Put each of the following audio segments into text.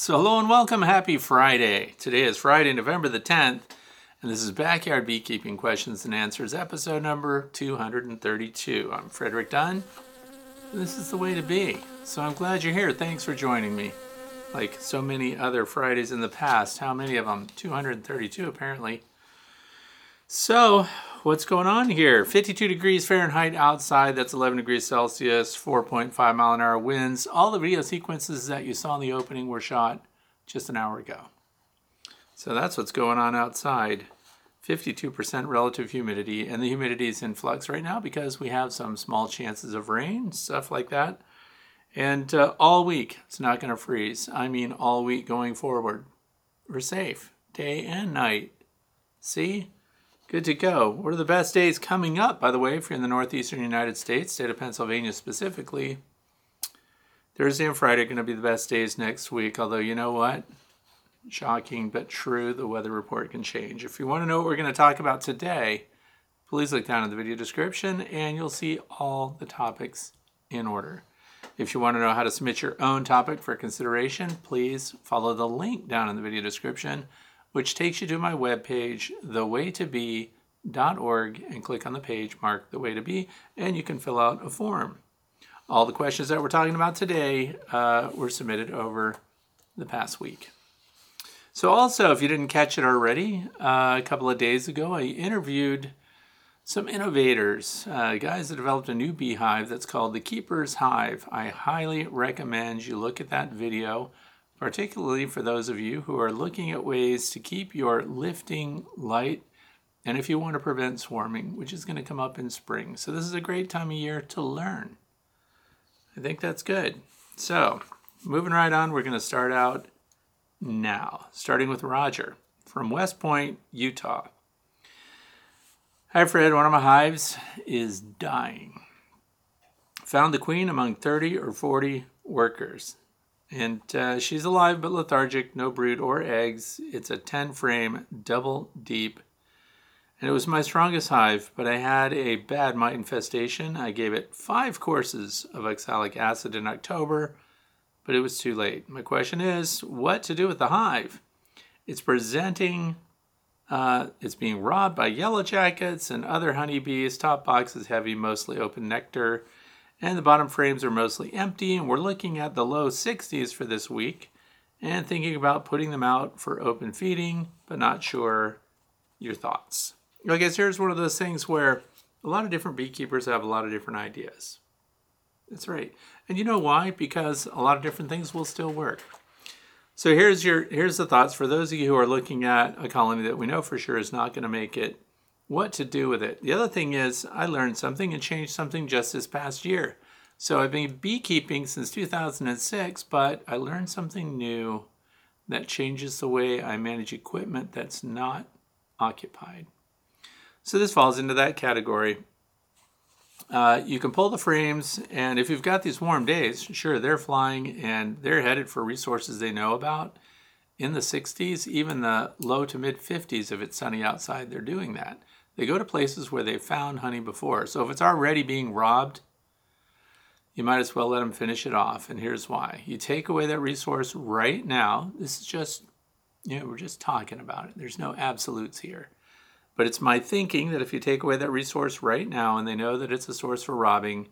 So, hello and welcome. Happy Friday. Today is Friday, November the 10th, and this is Backyard Beekeeping Questions and Answers, episode number 232. I'm Frederick Dunn. This is the way to be. So, I'm glad you're here. Thanks for joining me. Like so many other Fridays in the past. How many of them? 232, apparently. So, what's going on here? 52 degrees Fahrenheit outside, that's 11 degrees Celsius, 4.5 mile an hour winds. All the video sequences that you saw in the opening were shot just an hour ago. So that's what's going on outside. 52% relative humidity, and the humidity is in flux right now because we have some small chances of rain, stuff like that. And uh, all week, it's not going to freeze. I mean, all week going forward. We're safe, day and night. See? Good to go. What are the best days coming up, by the way, if you're in the northeastern United States, state of Pennsylvania specifically? Thursday and Friday are going to be the best days next week, although you know what? Shocking but true, the weather report can change. If you want to know what we're going to talk about today, please look down in the video description and you'll see all the topics in order. If you want to know how to submit your own topic for consideration, please follow the link down in the video description which takes you to my webpage, thewaytobe.org, and click on the page marked The Way to Be, and you can fill out a form. All the questions that we're talking about today uh, were submitted over the past week. So, also, if you didn't catch it already, uh, a couple of days ago, I interviewed some innovators, uh, guys that developed a new beehive that's called the Keeper's Hive. I highly recommend you look at that video particularly for those of you who are looking at ways to keep your lifting light and if you want to prevent swarming, which is going to come up in spring. So, this is a great time of year to learn. I think that's good. So, moving right on, we're going to start out now, starting with Roger from West Point, Utah. Hi, Fred. One of my hives is dying. Found the queen among 30 or 40 workers. And uh, she's alive but lethargic, no brood or eggs. It's a 10 frame, double deep. And it was my strongest hive, but I had a bad mite infestation. I gave it five courses of oxalic acid in October, but it was too late. My question is what to do with the hive? It's presenting, uh, it's being robbed by yellow jackets and other honeybees. Top box is heavy, mostly open nectar and the bottom frames are mostly empty and we're looking at the low 60s for this week and thinking about putting them out for open feeding but not sure your thoughts. I guess here's one of those things where a lot of different beekeepers have a lot of different ideas. That's right. And you know why? Because a lot of different things will still work. So here's your here's the thoughts for those of you who are looking at a colony that we know for sure is not going to make it what to do with it. The other thing is, I learned something and changed something just this past year. So I've been beekeeping since 2006, but I learned something new that changes the way I manage equipment that's not occupied. So this falls into that category. Uh, you can pull the frames, and if you've got these warm days, sure, they're flying and they're headed for resources they know about. In the 60s, even the low to mid 50s, if it's sunny outside, they're doing that. They go to places where they've found honey before. So if it's already being robbed, you might as well let them finish it off. And here's why. You take away that resource right now. This is just, you know, we're just talking about it. There's no absolutes here. But it's my thinking that if you take away that resource right now and they know that it's a source for robbing,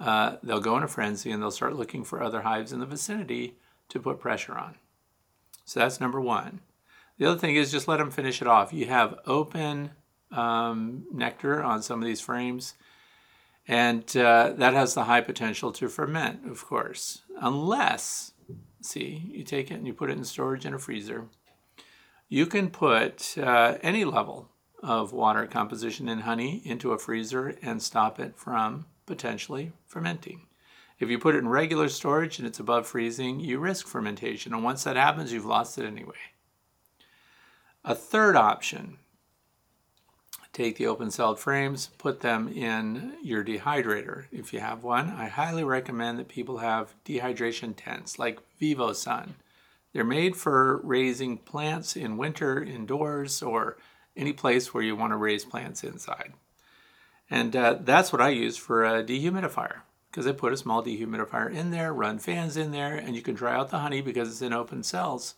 uh, they'll go in a frenzy and they'll start looking for other hives in the vicinity to put pressure on. So that's number one. The other thing is just let them finish it off. You have open um, nectar on some of these frames, and uh, that has the high potential to ferment, of course, unless, see, you take it and you put it in storage in a freezer. You can put uh, any level of water composition in honey into a freezer and stop it from potentially fermenting. If you put it in regular storage and it's above freezing, you risk fermentation. And once that happens, you've lost it anyway. A third option take the open celled frames, put them in your dehydrator. If you have one, I highly recommend that people have dehydration tents like VivoSun. They're made for raising plants in winter indoors or any place where you want to raise plants inside. And uh, that's what I use for a dehumidifier because I put a small dehumidifier in there, run fans in there, and you can dry out the honey because it's in open cells.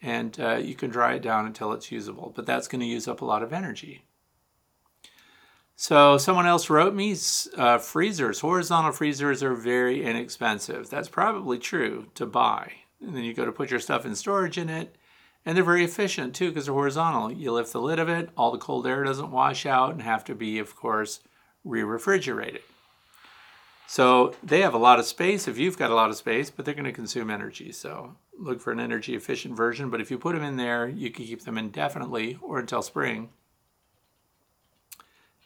And uh, you can dry it down until it's usable, but that's going to use up a lot of energy. So someone else wrote me uh, freezers, horizontal freezers are very inexpensive. That's probably true to buy. And then you go to put your stuff in storage in it, and they're very efficient too because they're horizontal. You lift the lid of it, all the cold air doesn't wash out and have to be, of course, re refrigerated. So they have a lot of space if you've got a lot of space, but they're going to consume energy. So look for an energy efficient version. But if you put them in there, you can keep them indefinitely or until spring.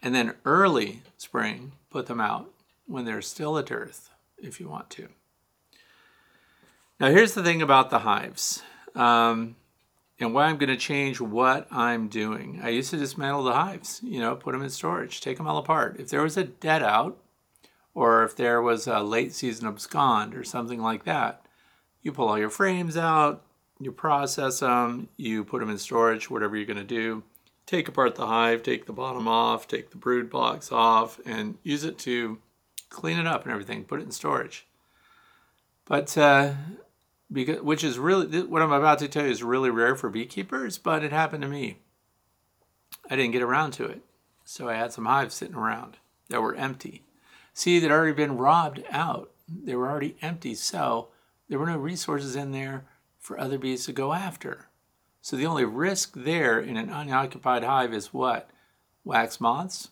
And then early spring, put them out when they're still at earth if you want to. Now, here's the thing about the hives um, and why I'm going to change what I'm doing. I used to dismantle the hives, you know, put them in storage, take them all apart. If there was a dead out, or if there was a late season abscond or something like that, you pull all your frames out, you process them, you put them in storage, whatever you're going to do. Take apart the hive, take the bottom off, take the brood box off, and use it to clean it up and everything, put it in storage. But uh, because which is really what I'm about to tell you is really rare for beekeepers, but it happened to me. I didn't get around to it, so I had some hives sitting around that were empty. See, they'd already been robbed out. They were already empty, so there were no resources in there for other bees to go after. So the only risk there in an unoccupied hive is what? Wax moths.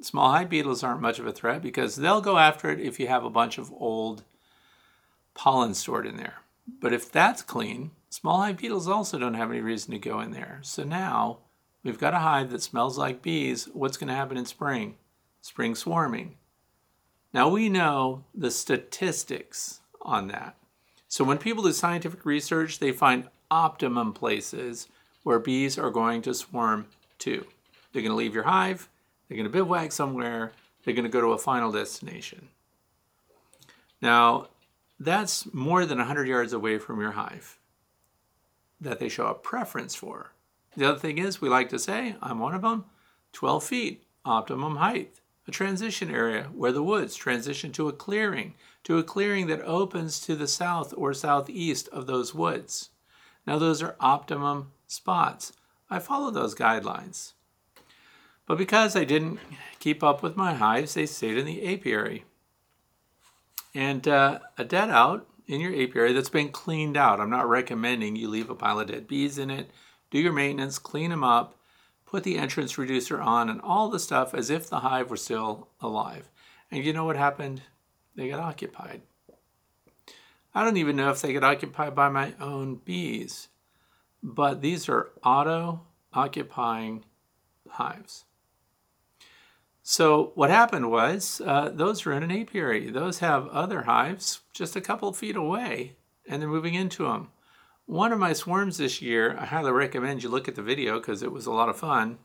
Small hive beetles aren't much of a threat because they'll go after it if you have a bunch of old pollen stored in there. But if that's clean, small hive beetles also don't have any reason to go in there. So now we've got a hive that smells like bees. What's going to happen in spring? Spring swarming. Now we know the statistics on that. So when people do scientific research, they find optimum places where bees are going to swarm to. They're going to leave your hive, they're going to bivouac somewhere, they're going to go to a final destination. Now, that's more than 100 yards away from your hive that they show a preference for. The other thing is, we like to say, I'm one of them, 12 feet, optimum height a transition area where the woods transition to a clearing, to a clearing that opens to the south or southeast of those woods. Now, those are optimum spots. I follow those guidelines. But because I didn't keep up with my hives, they stayed in the apiary. And uh, a dead out in your apiary that's been cleaned out. I'm not recommending you leave a pile of dead bees in it. Do your maintenance, clean them up, put the entrance reducer on and all the stuff as if the hive were still alive. And you know what happened? They got occupied. I don't even know if they get occupied by my own bees, but these are auto occupying hives. So what happened was uh, those are in an apiary. Those have other hives just a couple feet away, and they're moving into them. one of my swarms this year, I highly recommend you look at the video because it was a lot of fun.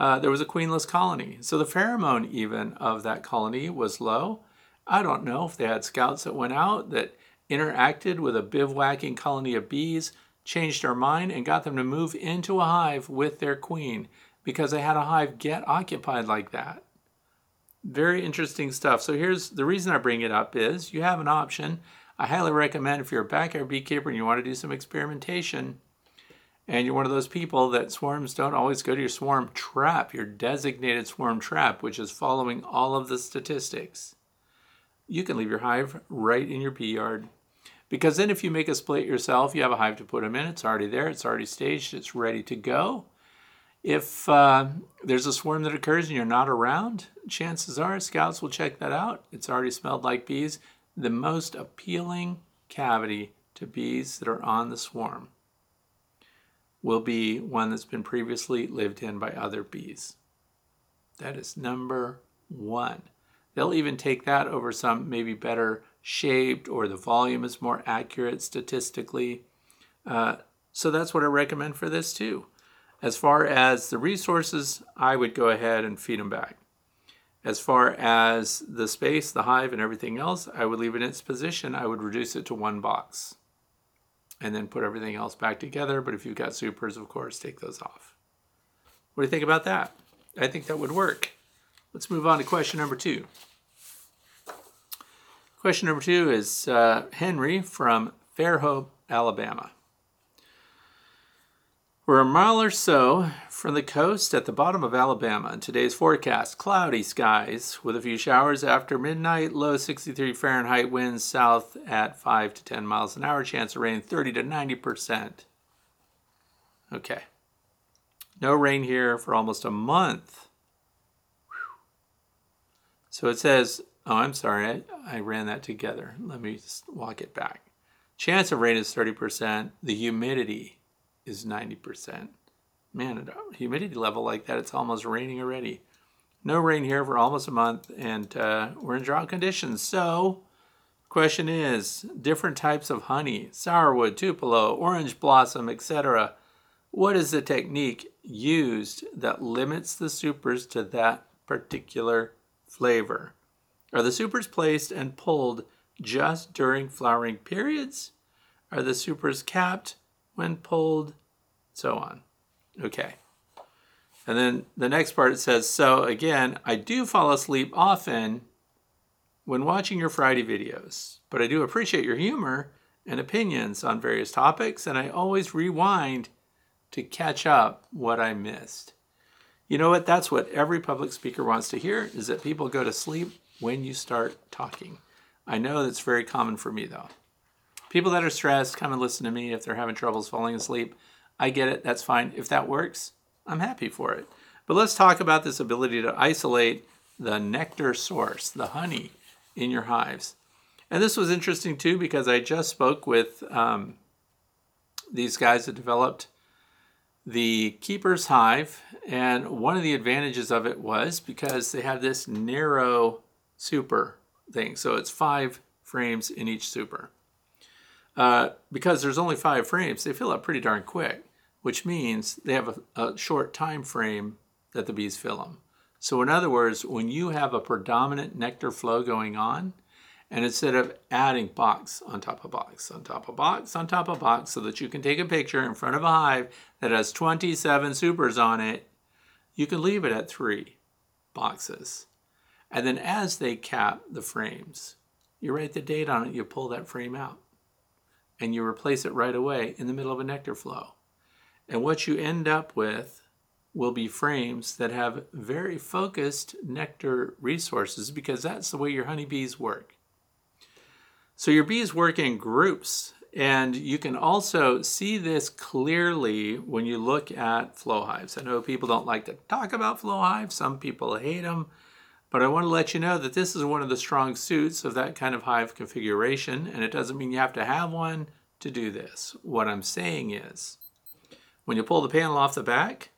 Uh, there was a queenless colony. So the pheromone even of that colony was low. I don't know if they had scouts that went out that interacted with a bivouacking colony of bees, changed their mind, and got them to move into a hive with their queen because they had a hive get occupied like that. Very interesting stuff. So here's the reason I bring it up is you have an option. I highly recommend if you're a backyard beekeeper and you want to do some experimentation, and you're one of those people that swarms don't always go to your swarm trap, your designated swarm trap, which is following all of the statistics, you can leave your hive right in your bee yard. Because then if you make a split yourself, you have a hive to put them in. It's already there. It's already staged. It's ready to go. If uh, there's a swarm that occurs and you're not around, chances are scouts will check that out. It's already smelled like bees. The most appealing cavity to bees that are on the swarm will be one that's been previously lived in by other bees. That is number one. They'll even take that over some maybe better shaped or the volume is more accurate statistically. Uh, so that's what I recommend for this too. As far as the resources, I would go ahead and feed them back. As far as the space, the hive, and everything else, I would leave it in its position. I would reduce it to one box and then put everything else back together. But if you've got supers, of course, take those off. What do you think about that? I think that would work. Let's move on to question number two. Question number two is uh, Henry from Fairhope, Alabama. We're a mile or so from the coast at the bottom of Alabama. Today's forecast, cloudy skies with a few showers after midnight, low 63 Fahrenheit, winds south at 5 to 10 miles an hour, chance of rain 30 to 90%. Okay. No rain here for almost a month. So it says, oh, I'm sorry, I, I ran that together. Let me walk it back. Chance of rain is 30%. The humidity is 90%. Man, at a humidity level like that, it's almost raining already. No rain here for almost a month, and uh, we're in drought conditions. So, question is different types of honey, sourwood, tupelo, orange blossom, etc. What is the technique used that limits the supers to that particular flavor? Are the supers placed and pulled just during flowering periods? Are the supers capped when pulled, so on. Okay. And then the next part it says, so again, I do fall asleep often when watching your Friday videos, but I do appreciate your humor and opinions on various topics, and I always rewind to catch up what I missed. You know what? That's what every public speaker wants to hear is that people go to sleep when you start talking. I know that's very common for me though. People that are stressed come and listen to me if they're having troubles falling asleep. I get it. That's fine. If that works, I'm happy for it. But let's talk about this ability to isolate the nectar source, the honey in your hives. And this was interesting too because I just spoke with um, these guys that developed the keeper's hive. And one of the advantages of it was because they have this narrow super thing. So it's five frames in each super. Uh, because there's only five frames, they fill up pretty darn quick, which means they have a, a short time frame that the bees fill them. So in other words, when you have a predominant nectar flow going on, and instead of adding box on top of box on top of box on top of box so that you can take a picture in front of a hive that has 27 supers on it, you can leave it at three boxes. And then as they cap the frames, you write the date on it, you pull that frame out and you replace it right away in the middle of a nectar flow. And what you end up with will be frames that have very focused nectar resources because that's the way your honeybees work. So your bees work in groups, and you can also see this clearly when you look at flow hives. I know people don't like to talk about flow hives, some people hate them, but I want to let you know that this is one of the strong suits of that kind of hive configuration, and it doesn't mean you have to have one to do this. What I'm saying is, when you pull the panel off the back,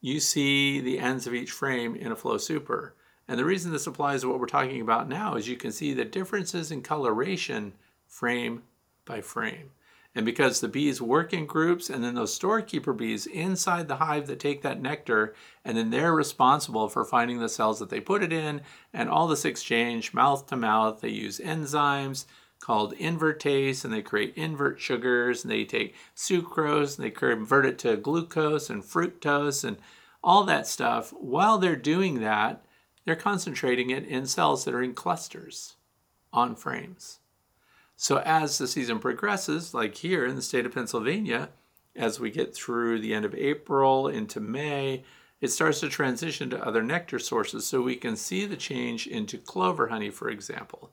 you see the ends of each frame in a flow super. And the reason this applies to what we're talking about now is you can see the differences in coloration frame by frame. And because the bees work in groups, and then those storekeeper bees inside the hive that take that nectar, and then they're responsible for finding the cells that they put it in, and all this exchange mouth to mouth. They use enzymes called invertase, and they create invert sugars, and they take sucrose, and they convert it to glucose and fructose, and all that stuff. While they're doing that, they're concentrating it in cells that are in clusters on frames. So as the season progresses, like here in the state of Pennsylvania, as we get through the end of April into May, it starts to transition to other nectar sources. So we can see the change into clover honey, for example.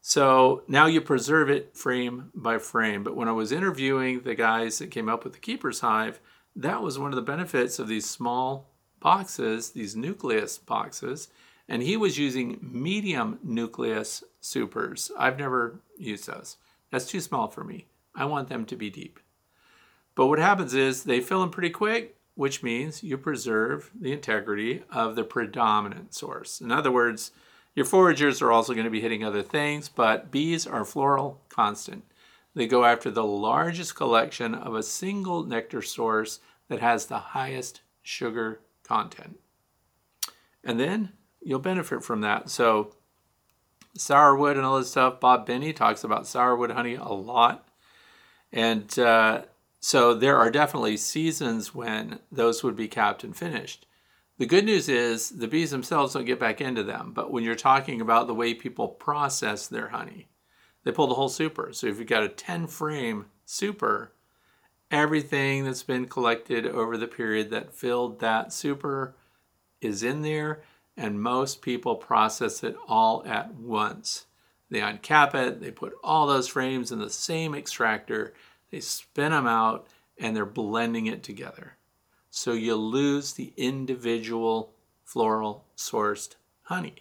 So now you preserve it frame by frame. But when I was interviewing the guys that came up with the Keeper's Hive, that was one of the benefits of these small boxes, these nucleus boxes, and he was using medium nucleus supers. I've never used those. That's too small for me. I want them to be deep. But what happens is they fill in pretty quick, which means you preserve the integrity of the predominant source. In other words, your foragers are also going to be hitting other things, but bees are floral constant. They go after the largest collection of a single nectar source that has the highest sugar content. And then you'll benefit from that. So sourwood and all this stuff. Bob Binnie talks about sourwood honey a lot. And uh, so there are definitely seasons when those would be capped and finished. The good news is the bees themselves don't get back into them. But when you're talking about the way people process their honey, they pull the whole super. So if you've got a 10 frame super, everything that's been collected over the period that filled that super is in there and most people process it all at once. They uncap it, they put all those frames in the same extractor, they spin them out, and they're blending it together. So you lose the individual floral sourced honey,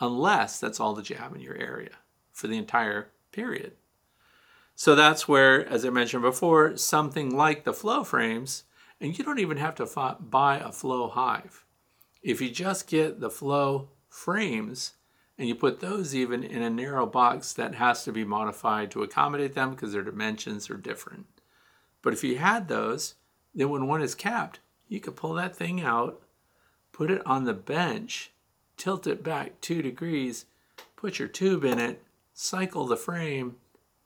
unless that's all that you have in your area for the entire period. So that's where, as I mentioned before, something like the flow frames, and you don't even have to buy a flow hive. If you just get the flow frames and you put those even in a narrow box that has to be modified to accommodate them because their dimensions are different. But if you had those, then when one is capped, you could pull that thing out, put it on the bench, tilt it back two degrees, put your tube in it, cycle the frame,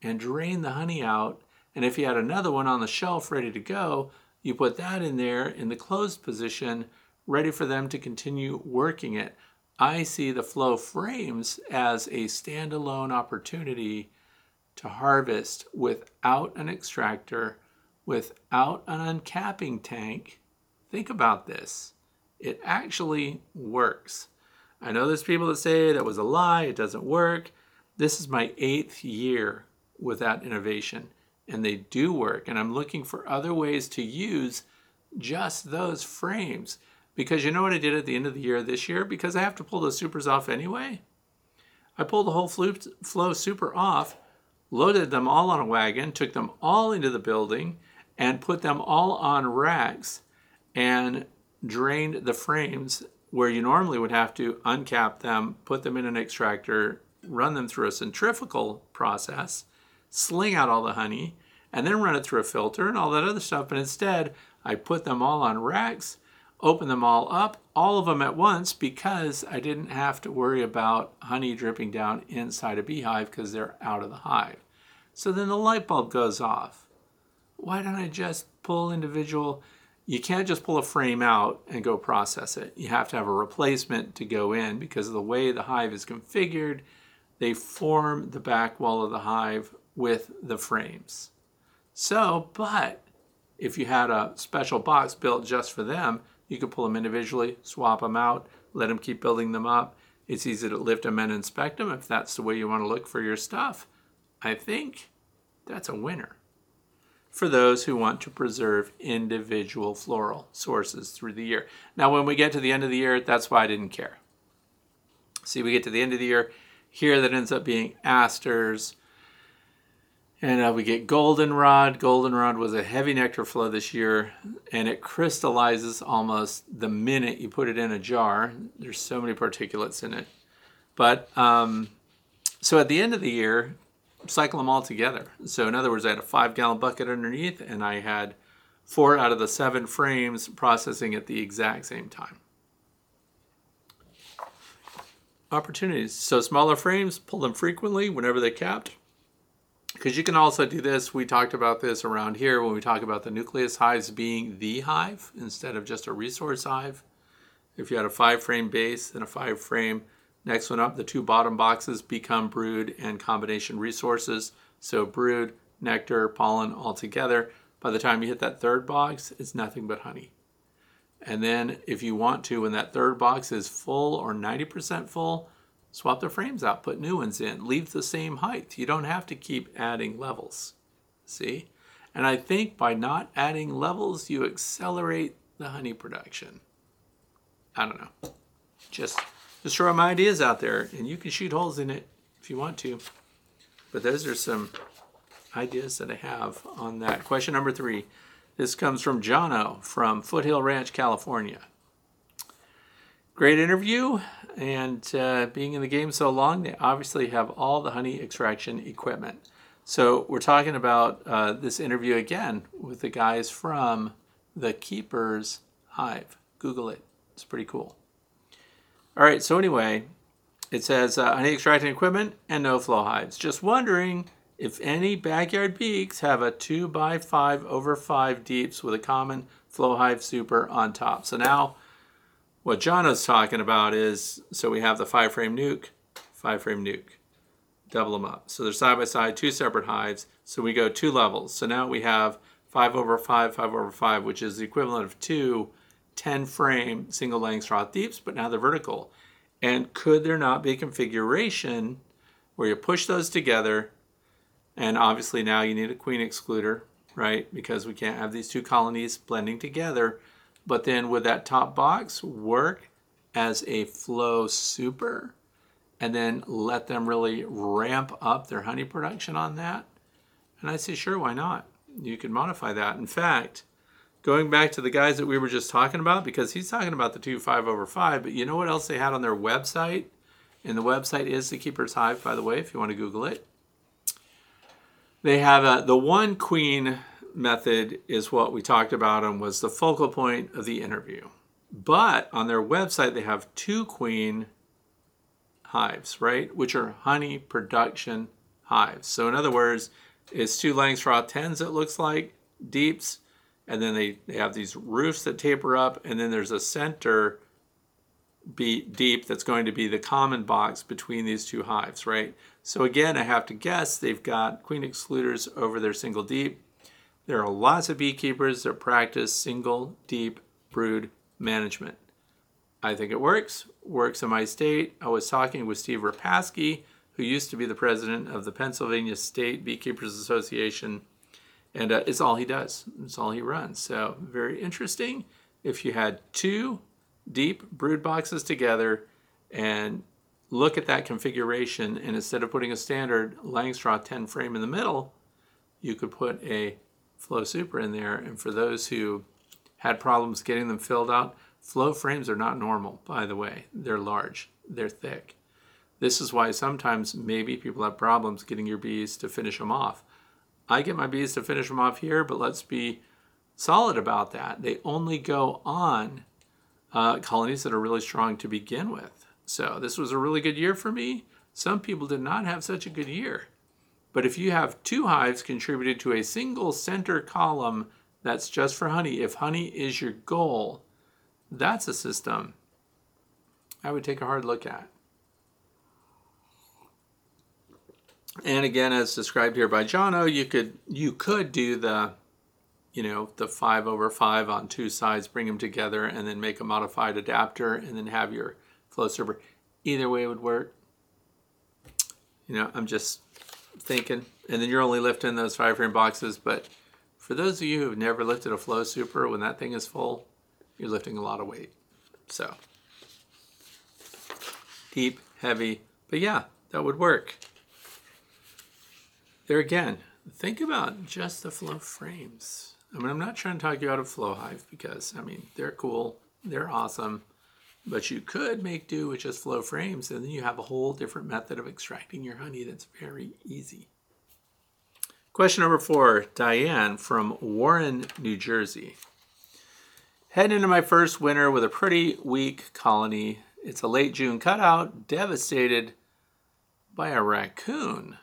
and drain the honey out. And if you had another one on the shelf ready to go, you put that in there in the closed position ready for them to continue working it. I see the flow frames as a standalone opportunity to harvest without an extractor, without an uncapping tank. Think about this. It actually works. I know there's people that say that was a lie, it doesn't work. This is my eighth year with that innovation, and they do work. And I'm looking for other ways to use just those frames. Because you know what I did at the end of the year this year? Because I have to pull the supers off anyway. I pulled the whole flow super off, loaded them all on a wagon, took them all into the building, and put them all on racks and drained the frames where you normally would have to uncap them, put them in an extractor, run them through a centrifugal process, sling out all the honey, and then run it through a filter and all that other stuff. But instead, I put them all on racks open them all up, all of them at once, because I didn't have to worry about honey dripping down inside a beehive because they're out of the hive. So then the light bulb goes off. Why don't I just pull individual? You can't just pull a frame out and go process it. You have to have a replacement to go in because of the way the hive is configured. They form the back wall of the hive with the frames. So, but if you had a special box built just for them, you could pull them individually, swap them out, let them keep building them up. It's easy to lift them and inspect them if that's the way you want to look for your stuff. I think that's a winner for those who want to preserve individual floral sources through the year. Now, when we get to the end of the year, that's why I didn't care. See, we get to the end of the year, here that ends up being asters, and uh, we get goldenrod. Goldenrod was a heavy nectar flow this year, and it crystallizes almost the minute you put it in a jar. There's so many particulates in it. But um, so at the end of the year, cycle them all together. So in other words, I had a five gallon bucket underneath and I had four out of the seven frames processing at the exact same time. Opportunities. So smaller frames, pull them frequently whenever they're capped. Because you can also do this, we talked about this around here when we talk about the nucleus hives being the hive instead of just a resource hive. If you had a five frame base and a five frame next one up, the two bottom boxes become brood and combination resources. So brood, nectar, pollen all together. By the time you hit that third box, it's nothing but honey. And then if you want to, when that third box is full or 90% full, swap the frames out, put new ones in, leave the same height. You don't have to keep adding levels. See? And I think by not adding levels, you accelerate the honey production. I don't know. Just just throw my ideas out there and you can shoot holes in it if you want to. But those are some ideas that I have on that. Question number three. This comes from Jono from Foothill Ranch, California. Great interview, and uh, being in the game so long, they obviously have all the honey extraction equipment. So we're talking about uh, this interview again with the guys from the Keepers Hive. Google it; it's pretty cool. All right. So anyway, it says uh, honey extracting equipment and no flow hives. Just wondering if any backyard beeks have a 2 by 5 over 5 deeps with a common flow hive super on top. So now what John is talking about is, so we have the 5 frame nuc, 5 frame nuc. Double them up. So they're side by side, two separate hives. So we go two levels. So now we have 5 over 5, 5 over 5, which is the equivalent of two 10 frame single Langstroth deeps, but now they're vertical. And could there not be a configuration where you push those together and obviously now you need a queen excluder, right? Because we can't have these two colonies blending together. But then would that top box work as a flow super and then let them really ramp up their honey production on that? And I say, sure, why not? You can modify that. In fact, going back to the guys that we were just talking about, because he's talking about the two five over five, but you know what else they had on their website? And the website is the Keeper's Hive, by the way, if you want to Google it. They have a, the one queen method is what we talked about and was the focal point of the interview. But on their website, they have two queen hives, right? Which are honey production hives. So in other words, it's two Langstroth 10s, it looks like, deeps, and then they, they have these roofs that taper up, and then there's a center be deep that's going to be the common box between these two hives, right? So again, I have to guess they've got queen excluders over their single deep. There are lots of beekeepers that practice single deep brood management. I think it works, works in my state. I was talking with Steve Repasky, who used to be the president of the Pennsylvania State Beekeepers Association, and uh, it's all he does. It's all he runs. So very interesting. If you had two deep brood boxes together and look at that configuration and instead of putting a standard Langstroth 10 frame in the middle, you could put a flow super in there. And for those who had problems getting them filled out, flow frames are not normal, by the way. They're large, they're thick. This is why sometimes maybe people have problems getting your bees to finish them off. I get my bees to finish them off here, but let's be solid about that. They only go on uh, colonies that are really strong to begin with. So this was a really good year for me. Some people did not have such a good year. But if you have two hives contributed to a single center column that's just for honey, if honey is your goal, that's a system I would take a hard look at. And again, as described here by Jono, you could you could do the you know, the five over five on two sides, bring them together, and then make a modified adapter, and then have your flow super. Either way would work. You know, I'm just thinking. And then you're only lifting those five frame boxes, but for those of you who've never lifted a flow super, when that thing is full, you're lifting a lot of weight. So, deep, heavy, but yeah, that would work. There again, think about just the flow frames. I mean, I'm not trying to talk you out of Flow Hive because, I mean, they're cool, they're awesome, but you could make do with just flow frames and then you have a whole different method of extracting your honey that's very easy. Question number four, Diane from Warren, New Jersey. Heading into my first winter with a pretty weak colony. It's a late June cutout, devastated by a raccoon.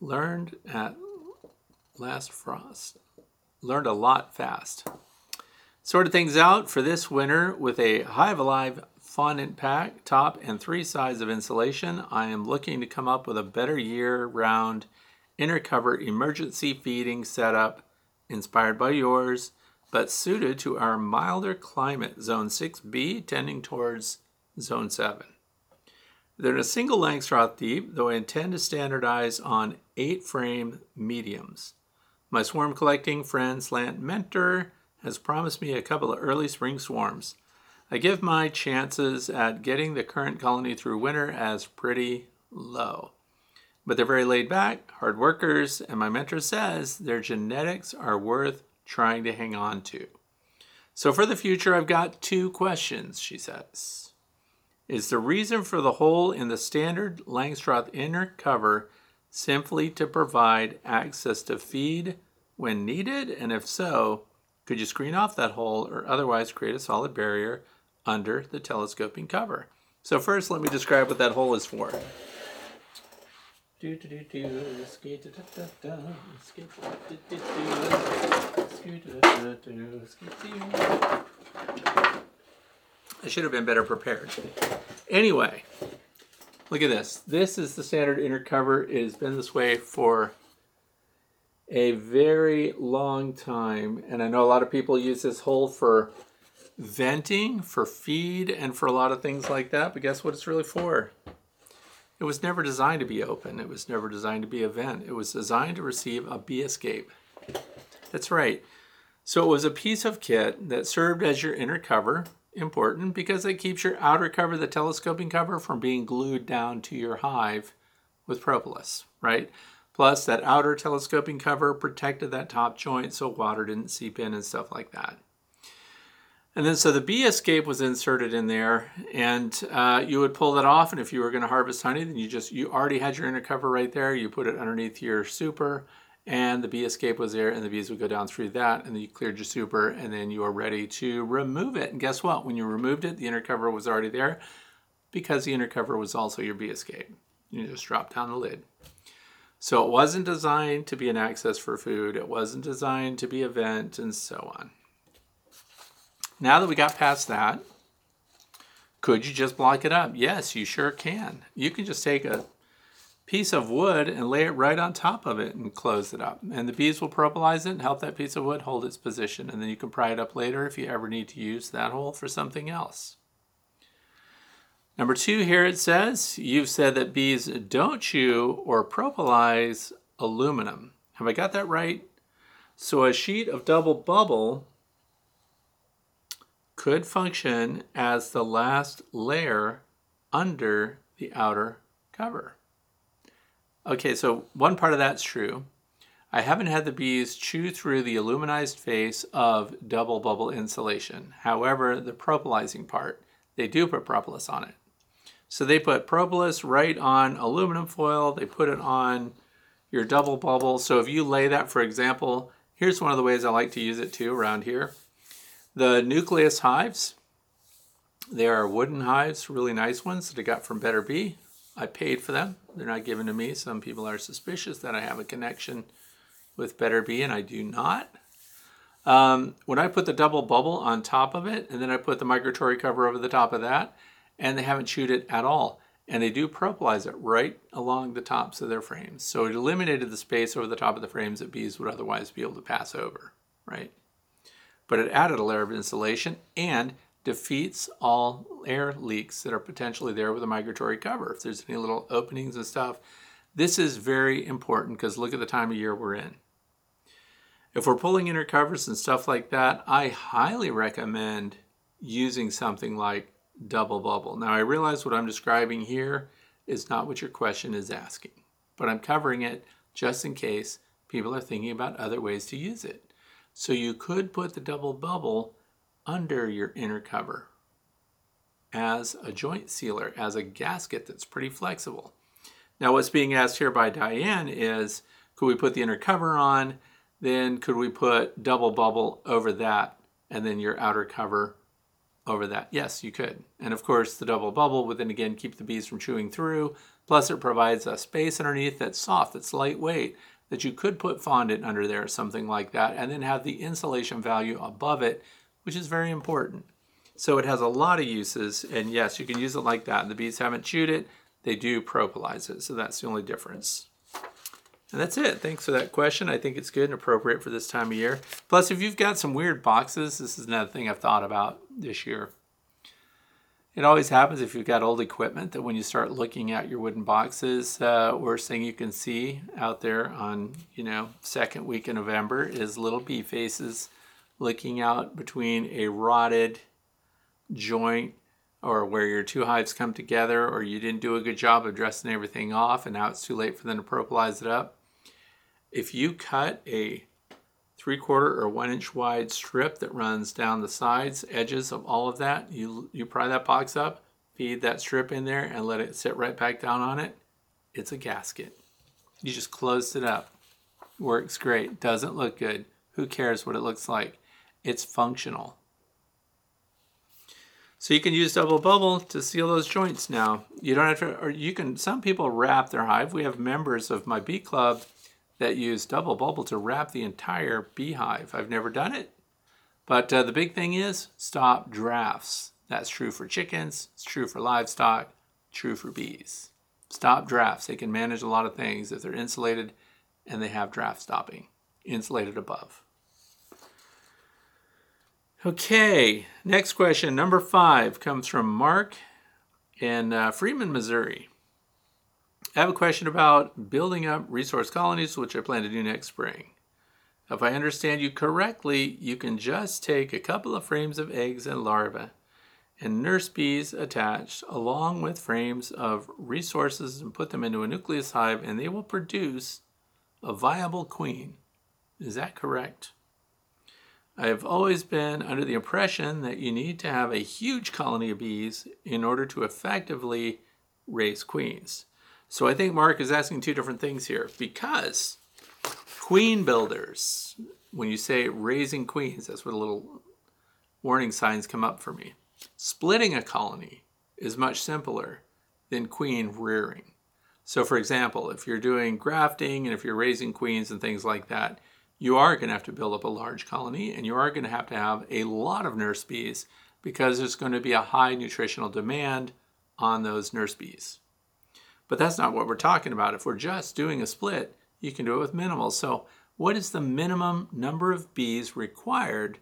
Learned at last frost. Learned a lot fast. Sorted things out for this winter with a Hive Alive fondant pack, top, and three sides of insulation. I am looking to come up with a better year-round inner cover emergency feeding setup inspired by yours but suited to our milder climate, Zone 6B tending towards Zone 7. They're in a single length Langstroth deep, though I intend to standardize on 8 frame mediums. My swarm collecting friend Slant Mentor has promised me a couple of early spring swarms. I give my chances at getting the current colony through winter as pretty low. But they're very laid back, hard workers, and my mentor says their genetics are worth trying to hang on to. So for the future, I've got two questions, she says. Is the reason for the hole in the standard Langstroth inner cover simply to provide access to feed when needed? And if so, could you screen off that hole or otherwise create a solid barrier under the telescoping cover? So first, let me describe what that hole is for. I should have been better prepared. Anyway, look at this. This is the standard inner cover. It has been this way for a very long time, and I know a lot of people use this hole for venting, for feed, and for a lot of things like that. But guess what it's really for? It was never designed to be open. It was never designed to be a vent. It was designed to receive a bee escape. That's right. So it was a piece of kit that served as your inner cover, important because it keeps your outer cover, the telescoping cover, from being glued down to your hive with propolis, right? Plus, that outer telescoping cover protected that top joint so water didn't seep in and stuff like that. And then so the bee escape was inserted in there, and uh, you would pull that off. And if you were going to harvest honey, then you just you already had your inner cover right there. You put it underneath your super, and the bee escape was there, and the bees would go down through that, and then you cleared your super, and then you are ready to remove it. And guess what? When you removed it, the inner cover was already there, because the inner cover was also your bee escape. You just drop down the lid. So it wasn't designed to be an access for food. It wasn't designed to be a vent, and so on. Now that we got past that, could you just block it up? Yes, you sure can. You can just take a piece of wood and lay it right on top of it and close it up. And the bees will propolis it and help that piece of wood hold its position. And then you can pry it up later if you ever need to use that hole for something else. Number two, here it says, you've said that bees don't chew or propolis aluminum. Have I got that right? So a sheet of double bubble could function as the last layer under the outer cover. Okay, so one part of that's true. I haven't had the bees chew through the aluminized face of double bubble insulation. However, the propolizing part, they do put propolis on it. So they put propolis right on aluminum foil, they put it on your double bubble. So if you lay that, for example, here's one of the ways I like to use it too around here. The nucleus hives, they are wooden hives, really nice ones that I got from Betterbee. I paid for them. They're not given to me. Some people are suspicious that I have a connection with Betterbee, and I do not. Um, when I put the double bubble on top of it, and then I put the migratory cover over the top of that, and they haven't chewed it at all. And they do propolize it right along the tops of their frames. So it eliminated the space over the top of the frames that bees would otherwise be able to pass over, right? but it added a layer of insulation and defeats all air leaks that are potentially there with a migratory cover. If there's any little openings and stuff, this is very important because look at the time of year we're in. If we're pulling inner covers and stuff like that, I highly recommend using something like double bubble. Now I realize what I'm describing here is not what your question is asking, but I'm covering it just in case people are thinking about other ways to use it. So you could put the double bubble under your inner cover as a joint sealer, as a gasket that's pretty flexible. Now what's being asked here by Diane is, Could we put the inner cover on? Then could we put double bubble over that and then your outer cover over that? Yes, you could. And of course, the double bubble would then again keep the bees from chewing through. Plus, it provides a space underneath that's soft, that's lightweight, that you could put fondant under there or something like that, and then have the insulation value above it, which is very important. So it has a lot of uses, and yes, you can use it like that. And the bees haven't chewed it, they do propolis it, so that's the only difference. And that's it. Thanks for that question. I think it's good and appropriate for this time of year. Plus, if you've got some weird boxes, this is another thing I've thought about this year. It always happens if you've got old equipment that when you start looking at your wooden boxes, uh, worst thing you can see out there on, you know, second week in November is little bee faces looking out between a rotted joint or where your two hives come together or you didn't do a good job of dressing everything off and now it's too late for them to propolize it up if you cut a three quarter or one inch wide strip that runs down the sides, edges of all of that, you, you pry that box up, feed that strip in there and let it sit right back down on it, it's a gasket. You just closed it up. Works great. Doesn't look good. Who cares what it looks like? It's functional. So you can use double bubble to seal those joints now. You don't have to, or you can, some people wrap their hive. We have members of my bee club that use double bubble to wrap the entire beehive. I've never done it, but uh, the big thing is stop drafts. That's true for chickens, it's true for livestock, true for bees. Stop drafts. They can manage a lot of things if they're insulated and they have draft stopping, insulated above. Okay, next question, number five, comes from Mark in uh, Freeman, Missouri. I have a question about building up resource colonies, which I plan to do next spring. If I understand you correctly, you can just take a couple of frames of eggs and larvae and nurse bees attached along with frames of resources and put them into a nucleus hive and they will produce a viable queen. Is that correct? I have always been under the impression that you need to have a huge colony of bees in order to effectively raise queens. So I think Mark is asking two different things here because queen builders, when you say raising queens, that's where the little warning signs come up for me. Splitting a colony is much simpler than queen rearing. So, for example, if you're doing grafting and if you're raising queens and things like that, you are going to have to build up a large colony and you are going to have to have a lot of nurse bees because there's going to be a high nutritional demand on those nurse bees. But that's not what we're talking about. If we're just doing a split, you can do it with minimal. So what is the minimum number of bees required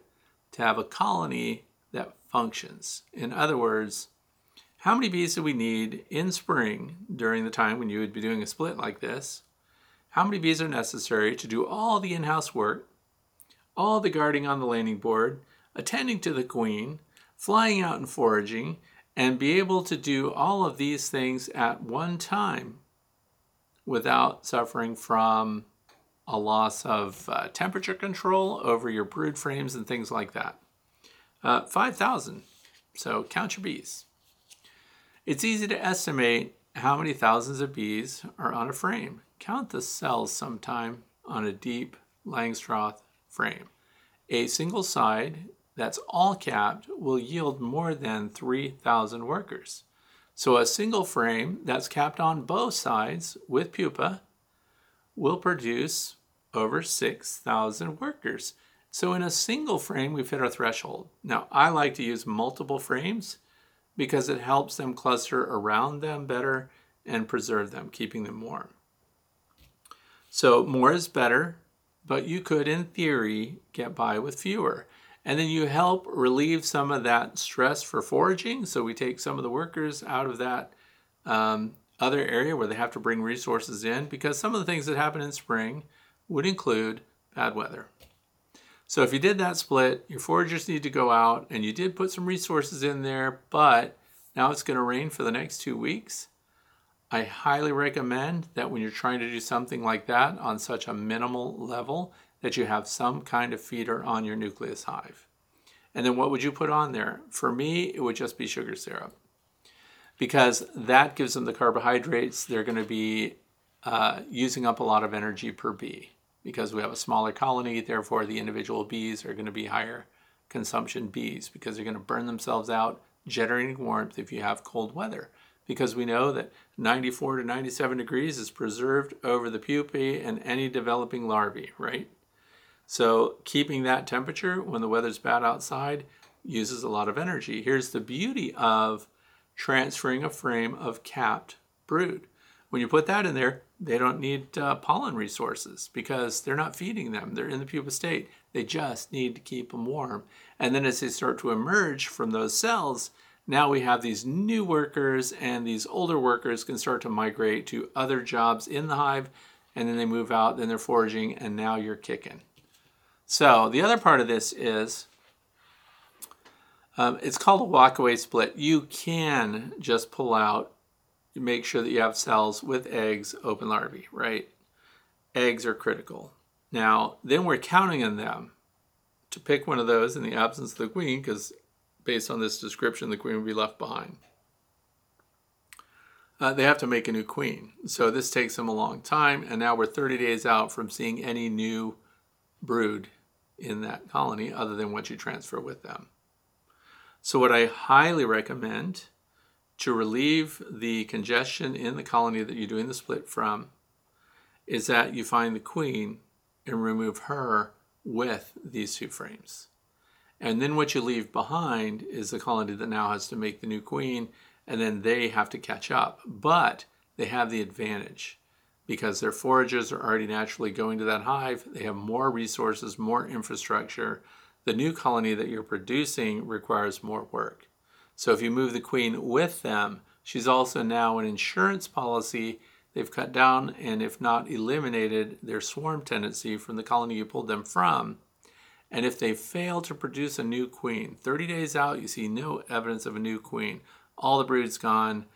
to have a colony that functions? In other words, how many bees do we need in spring during the time when you would be doing a split like this? How many bees are necessary to do all the in-house work, all the guarding on the landing board, attending to the queen, flying out and foraging, and be able to do all of these things at one time without suffering from a loss of uh, temperature control over your brood frames and things like that. Uh, 5,000. So count your bees. It's easy to estimate how many thousands of bees are on a frame. Count the cells sometime on a deep Langstroth frame. A single side that's all capped will yield more than 3,000 workers. So a single frame that's capped on both sides with pupa will produce over 6,000 workers. So in a single frame, we've hit our threshold. Now, I like to use multiple frames because it helps them cluster around them better and preserve them, keeping them warm. So more is better, but you could, in theory, get by with fewer. And then you help relieve some of that stress for foraging. So we take some of the workers out of that um, other area where they have to bring resources in because some of the things that happen in spring would include bad weather. So if you did that split, your foragers need to go out and you did put some resources in there, but now it's going to rain for the next two weeks. I highly recommend that when you're trying to do something like that on such a minimal level, that you have some kind of feeder on your nucleus hive. And then what would you put on there? For me, it would just be sugar syrup because that gives them the carbohydrates. They're going to be uh, using up a lot of energy per bee because we have a smaller colony. Therefore, the individual bees are going to be higher consumption bees because they're going to burn themselves out generating warmth if you have cold weather. Because we know that 94 to 97 degrees is preserved over the pupae and any developing larvae, right? So keeping that temperature when the weather's bad outside uses a lot of energy. Here's the beauty of transferring a frame of capped brood. When you put that in there, they don't need uh, pollen resources because they're not feeding them. They're in the pupa state. They just need to keep them warm. And then as they start to emerge from those cells, now we have these new workers and these older workers can start to migrate to other jobs in the hive and then they move out, then they're foraging, and now you're kicking. So the other part of this is um, it's called a walkaway split. You can just pull out, make sure that you have cells with eggs, open larvae, right? Eggs are critical. Now, then we're counting on them to pick one of those in the absence of the queen, because based on this description, the queen would be left behind. Uh, they have to make a new queen. So this takes them a long time, and now we're 30 days out from seeing any new brood in that colony other than what you transfer with them. So, what I highly recommend to relieve the congestion in the colony that you're doing the split from is that you find the queen and remove her with these two frames. And then what you leave behind is the colony that now has to make the new queen, and then they have to catch up. But they have the advantage because their foragers are already naturally going to that hive. They have more resources, more infrastructure. The new colony that you're producing requires more work. So if you move the queen with them, she's also now an insurance policy they've cut down and, if not eliminated, their swarm tendency from the colony you pulled them from. And if they fail to produce a new queen, 30 days out, you see no evidence of a new queen. All the brood's gone.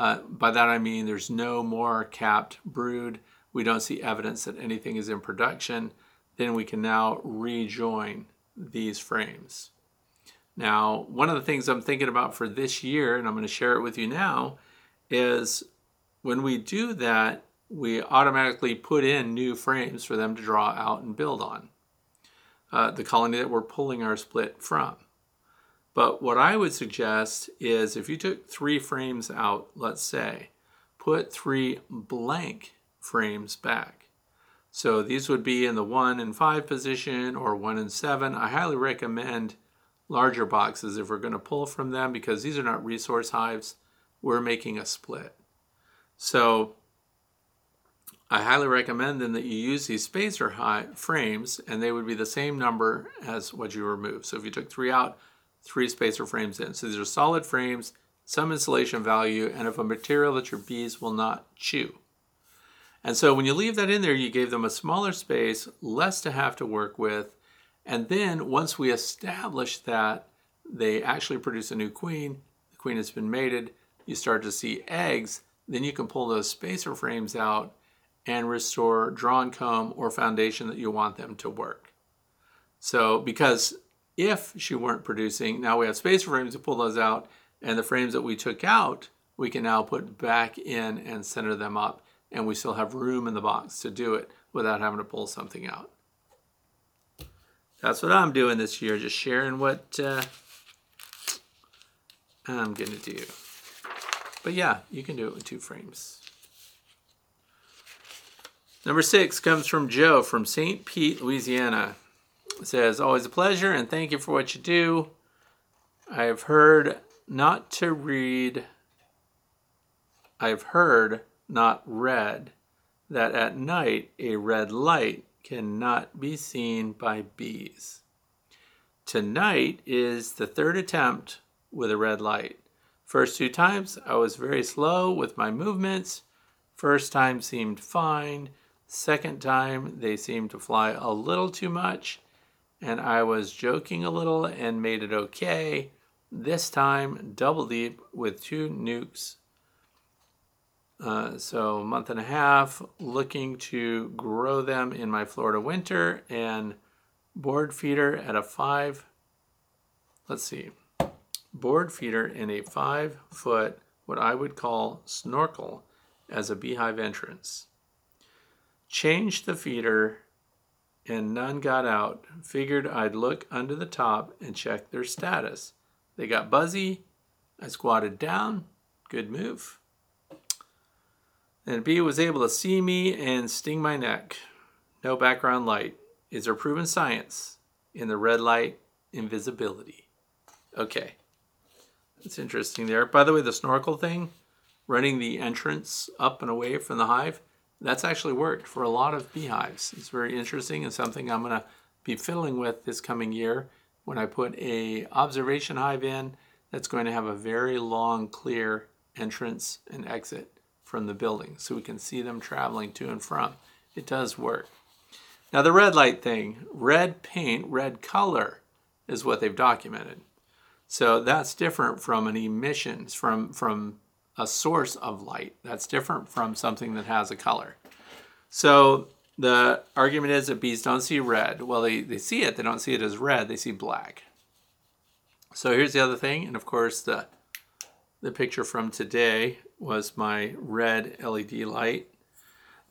Uh, by that I mean there's no more capped brood. We don't see evidence that anything is in production. Then we can now rejoin these frames. Now, one of the things I'm thinking about for this year, and I'm going to share it with you now, is when we do that, we automatically put in new frames for them to draw out and build on. Uh, the colony that we're pulling our split from. But what I would suggest is if you took three frames out, let's say, put three blank frames back. So these would be in the one and five position or one and seven. I highly recommend larger boxes if we're going to pull from them because these are not resource hives. We're making a split. So I highly recommend then that you use these spacer frames and they would be the same number as what you remove. So if you took three out, three spacer frames in. So these are solid frames, some insulation value, and of a material that your bees will not chew. And so when you leave that in there, you gave them a smaller space, less to have to work with. And then once we establish that they actually produce a new queen, the queen has been mated, you start to see eggs then you can pull those spacer frames out and restore drawn comb or foundation that you want them to work. So because if she weren't producing, now we have spacer frames to pull those out, and the frames that we took out, we can now put back in and center them up, and we still have room in the box to do it without having to pull something out. That's what I'm doing this year, just sharing what uh, I'm going to do. But yeah, you can do it with two frames. Number six comes from Joe from St. Pete, Louisiana. Says, Always a pleasure and thank you for what you do. I have heard not to read, I've heard, not read, that at night a red light cannot be seen by bees. Tonight is the third attempt with a red light. First two times, I was very slow with my movements. First time seemed fine. Second time, they seemed to fly a little too much, and I was joking a little and made it okay. This time, double deep with two nucs. Uh, so, a month and a half, looking to grow them in my Florida winter and board feeder at a five. Let's see, board feeder in a five foot, what I would call snorkel, as a beehive entrance. Change the feeder and none got out. Figured I'd look under the top and check their status. They got buzzy. I squatted down. Good move. And B was able to see me and sting my neck. No background light. Is there proven science in the red light invisibility? Okay. That's interesting there. By the way, the snorkel thing, running the entrance up and away from the hive, that's actually worked for a lot of beehives. It's very interesting and something I'm going to be fiddling with this coming year when I put a observation hive in that's going to have a very long, clear entrance and exit from the building so we can see them traveling to and from. It does work. Now the red light thing, red paint, red color is what they've documented. So that's different from an emissions from, from a source of light. That's different from something that has a color. So the argument is that bees don't see red. Well, they, they see it, they don't see it as red, they see black. So here's the other thing, and of course the the picture from today was my red LED light.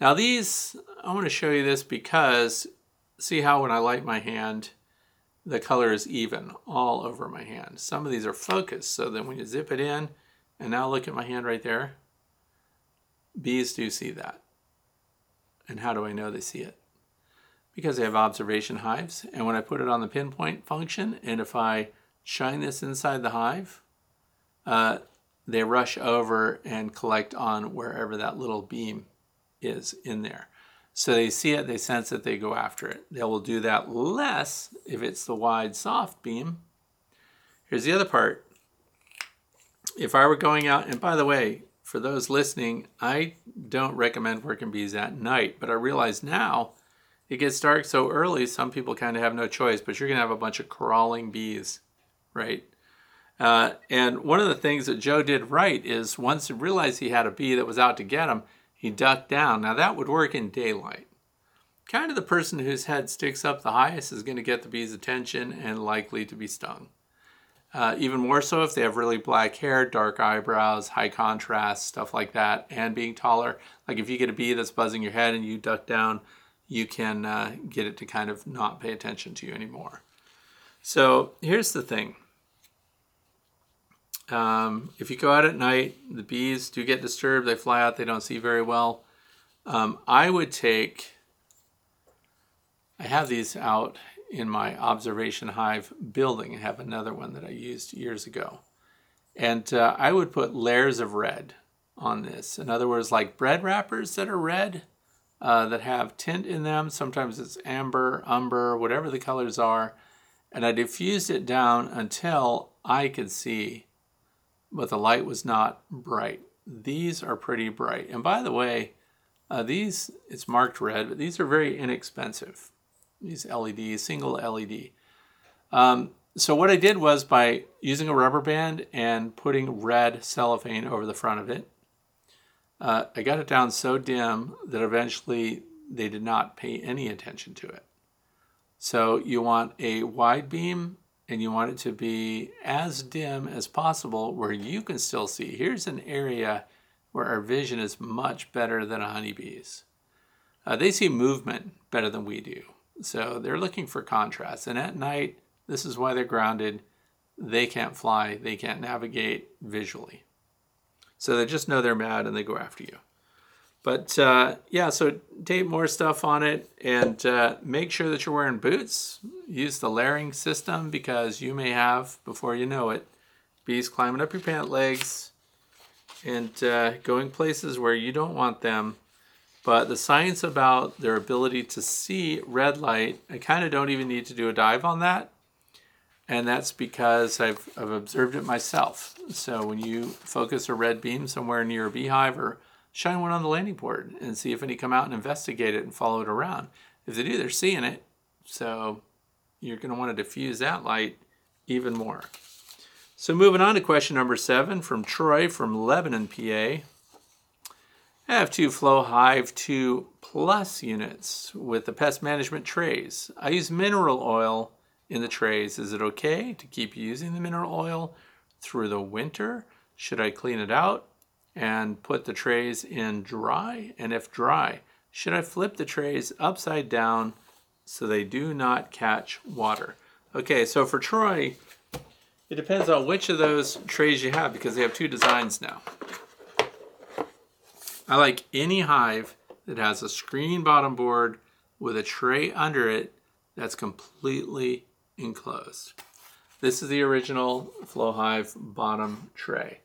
Now these, I want to show you this because see how when I light my hand, the color is even all over my hand. Some of these are focused, so then when you zip it in, and now look at my hand right there, bees do see that. And how do I know they see it? Because they have observation hives, and when I put it on the pinpoint function, and if I shine this inside the hive, uh, they rush over and collect on wherever that little beam is in there. So they see it, they sense it, they go after it. They will do that less if it's the wide soft beam. Here's the other part. If I were going out, and by the way, for those listening, I don't recommend working bees at night, but I realize now it gets dark so early, some people kind of have no choice, but you're going to have a bunch of crawling bees, right? Uh, and one of the things that Joe did right is once he realized he had a bee that was out to get him, he ducked down. Now that would work in daylight. Kind of the person whose head sticks up the highest is going to get the bee's attention and likely to be stung. Uh, even more so if they have really black hair, dark eyebrows, high contrast, stuff like that, and being taller. Like if you get a bee that's buzzing your head and you duck down, you can uh, get it to kind of not pay attention to you anymore. So here's the thing um, if you go out at night, the bees do get disturbed. They fly out. They don't see very well. Um, I would take, I have these out in my observation hive building. I have another one that I used years ago. And uh, I would put layers of red on this. In other words, like bread wrappers that are red, uh, that have tint in them. Sometimes it's amber, umber, whatever the colors are. And I diffused it down until I could see but the light was not bright. These are pretty bright. And by the way, uh, these, it's marked red, but these are very inexpensive. These LEDs, single LED. Um, so what I did was by using a rubber band and putting red cellophane over the front of it, uh, I got it down so dim that eventually they did not pay any attention to it. So you want a wide beam and you want it to be as dim as possible where you can still see. Here's an area where our vision is much better than a honeybee's. Uh, they see movement better than we do. So they're looking for contrast. And at night, this is why they're grounded. They can't fly, they can't navigate visually. So they just know they're mad and they go after you. But uh, yeah, so tape more stuff on it and uh, make sure that you're wearing boots. Use the layering system because you may have, before you know it, bees climbing up your pant legs and uh, going places where you don't want them. But the science about their ability to see red light, I kind of don't even need to do a dive on that. And that's because I've, I've observed it myself. So when you focus a red beam somewhere near a beehive or shine one on the landing board and see if any come out and investigate it and follow it around. If they do, they're seeing it. So you're going to want to diffuse that light even more. So moving on to question number seven from Troy from Lebanon, PA. I have two Flow Hive 2 Plus units with the pest management trays. I use mineral oil in the trays. Is it okay to keep using the mineral oil through the winter? Should I clean it out? and put the trays in dry, and if dry, should I flip the trays upside down so they do not catch water? Okay, so for Troy, it depends on which of those trays you have because they have two designs now. I like any hive that has a screen bottom board with a tray under it that's completely enclosed. This is the original Flow Hive bottom tray.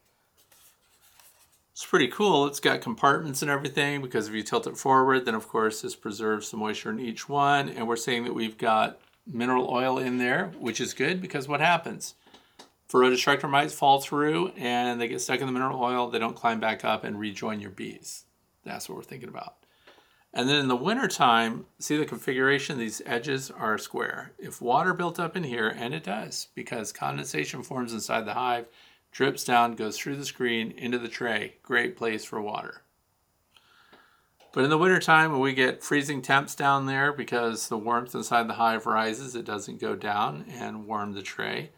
It's pretty cool. It's got compartments and everything because if you tilt it forward, then of course this preserves the moisture in each one. And we're saying that we've got mineral oil in there, which is good because what happens? Varroa mites fall through and they get stuck in the mineral oil. They don't climb back up and rejoin your bees. That's what we're thinking about. And then in the wintertime, see the configuration, these edges are square. If water built up in here, and it does, because condensation forms inside the hive, drips down, goes through the screen into the tray. Great place for water. But in the wintertime, when we get freezing temps down there because the warmth inside the hive rises, it doesn't go down and warm the tray.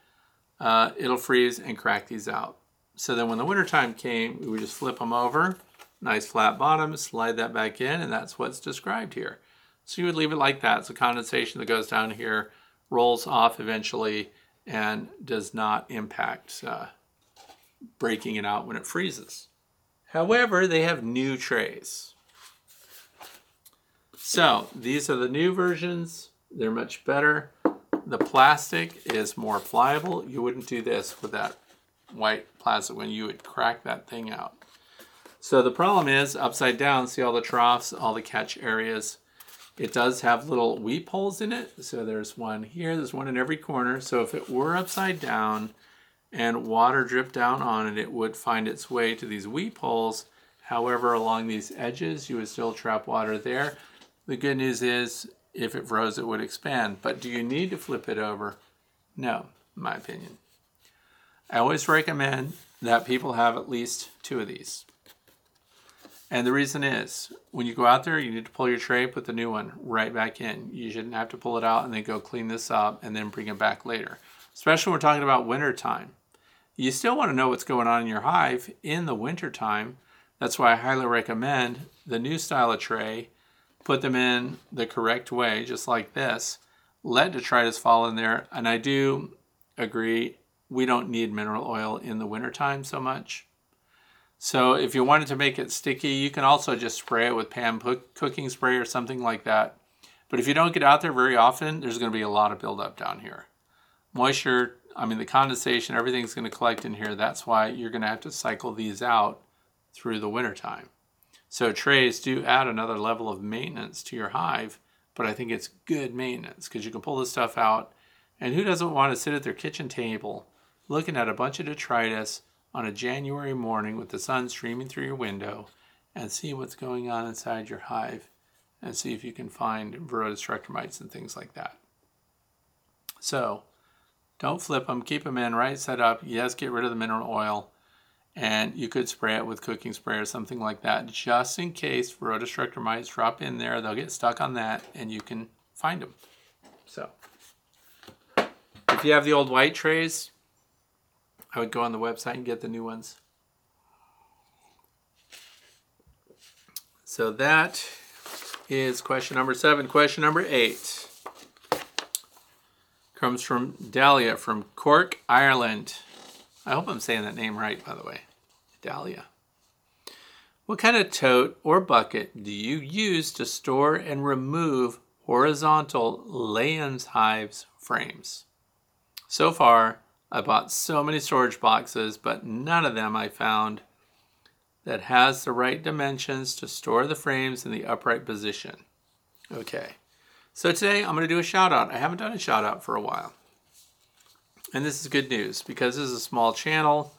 Uh, it'll freeze and crack these out. So then when the wintertime came, we would just flip them over Nice flat bottom, slide that back in, and that's what's described here. So you would leave it like that. So condensation that goes down here rolls off eventually and does not impact uh, breaking it out when it freezes. However, they have new trays. So these are the new versions. They're much better. The plastic is more pliable. You wouldn't do this with that white plastic when you would crack that thing out. So the problem is upside down, see all the troughs, all the catch areas. It does have little weep holes in it. So there's one here, there's one in every corner. So if it were upside down and water dripped down on it, it would find its way to these weep holes. However, along these edges, you would still trap water there. The good news is if it froze, it would expand. But do you need to flip it over? No, in my opinion. I always recommend that people have at least two of these. And the reason is, when you go out there, you need to pull your tray, put the new one right back in. You shouldn't have to pull it out and then go clean this up and then bring it back later. Especially when we're talking about winter time. You still want to know what's going on in your hive in the winter time. That's why I highly recommend the new style of tray. Put them in the correct way, just like this. Let detritus fall in there. And I do agree, we don't need mineral oil in the wintertime so much. So if you wanted to make it sticky, you can also just spray it with pan cooking spray or something like that. But if you don't get out there very often, there's going to be a lot of buildup down here. Moisture, I mean the condensation, everything's going to collect in here. That's why you're going to have to cycle these out through the wintertime. So trays do add another level of maintenance to your hive, but I think it's good maintenance because you can pull this stuff out. And who doesn't want to sit at their kitchen table looking at a bunch of detritus on a January morning with the sun streaming through your window and see what's going on inside your hive and see if you can find varroa destructor mites and things like that. So don't flip them, keep them in right side up. Yes, get rid of the mineral oil and you could spray it with cooking spray or something like that just in case varroa destructor mites drop in there. They'll get stuck on that and you can find them. So if you have the old white trays, I would go on the website and get the new ones. So that is question number seven. Question number eight comes from Dahlia from Cork, Ireland. I hope I'm saying that name right, by the way. Dahlia. What kind of tote or bucket do you use to store and remove horizontal Layens hives frames? So far, I bought so many storage boxes, but none of them I found that has the right dimensions to store the frames in the upright position. Okay, so today I'm going to do a shout out. I haven't done a shout out for a while. And this is good news because this is a small channel.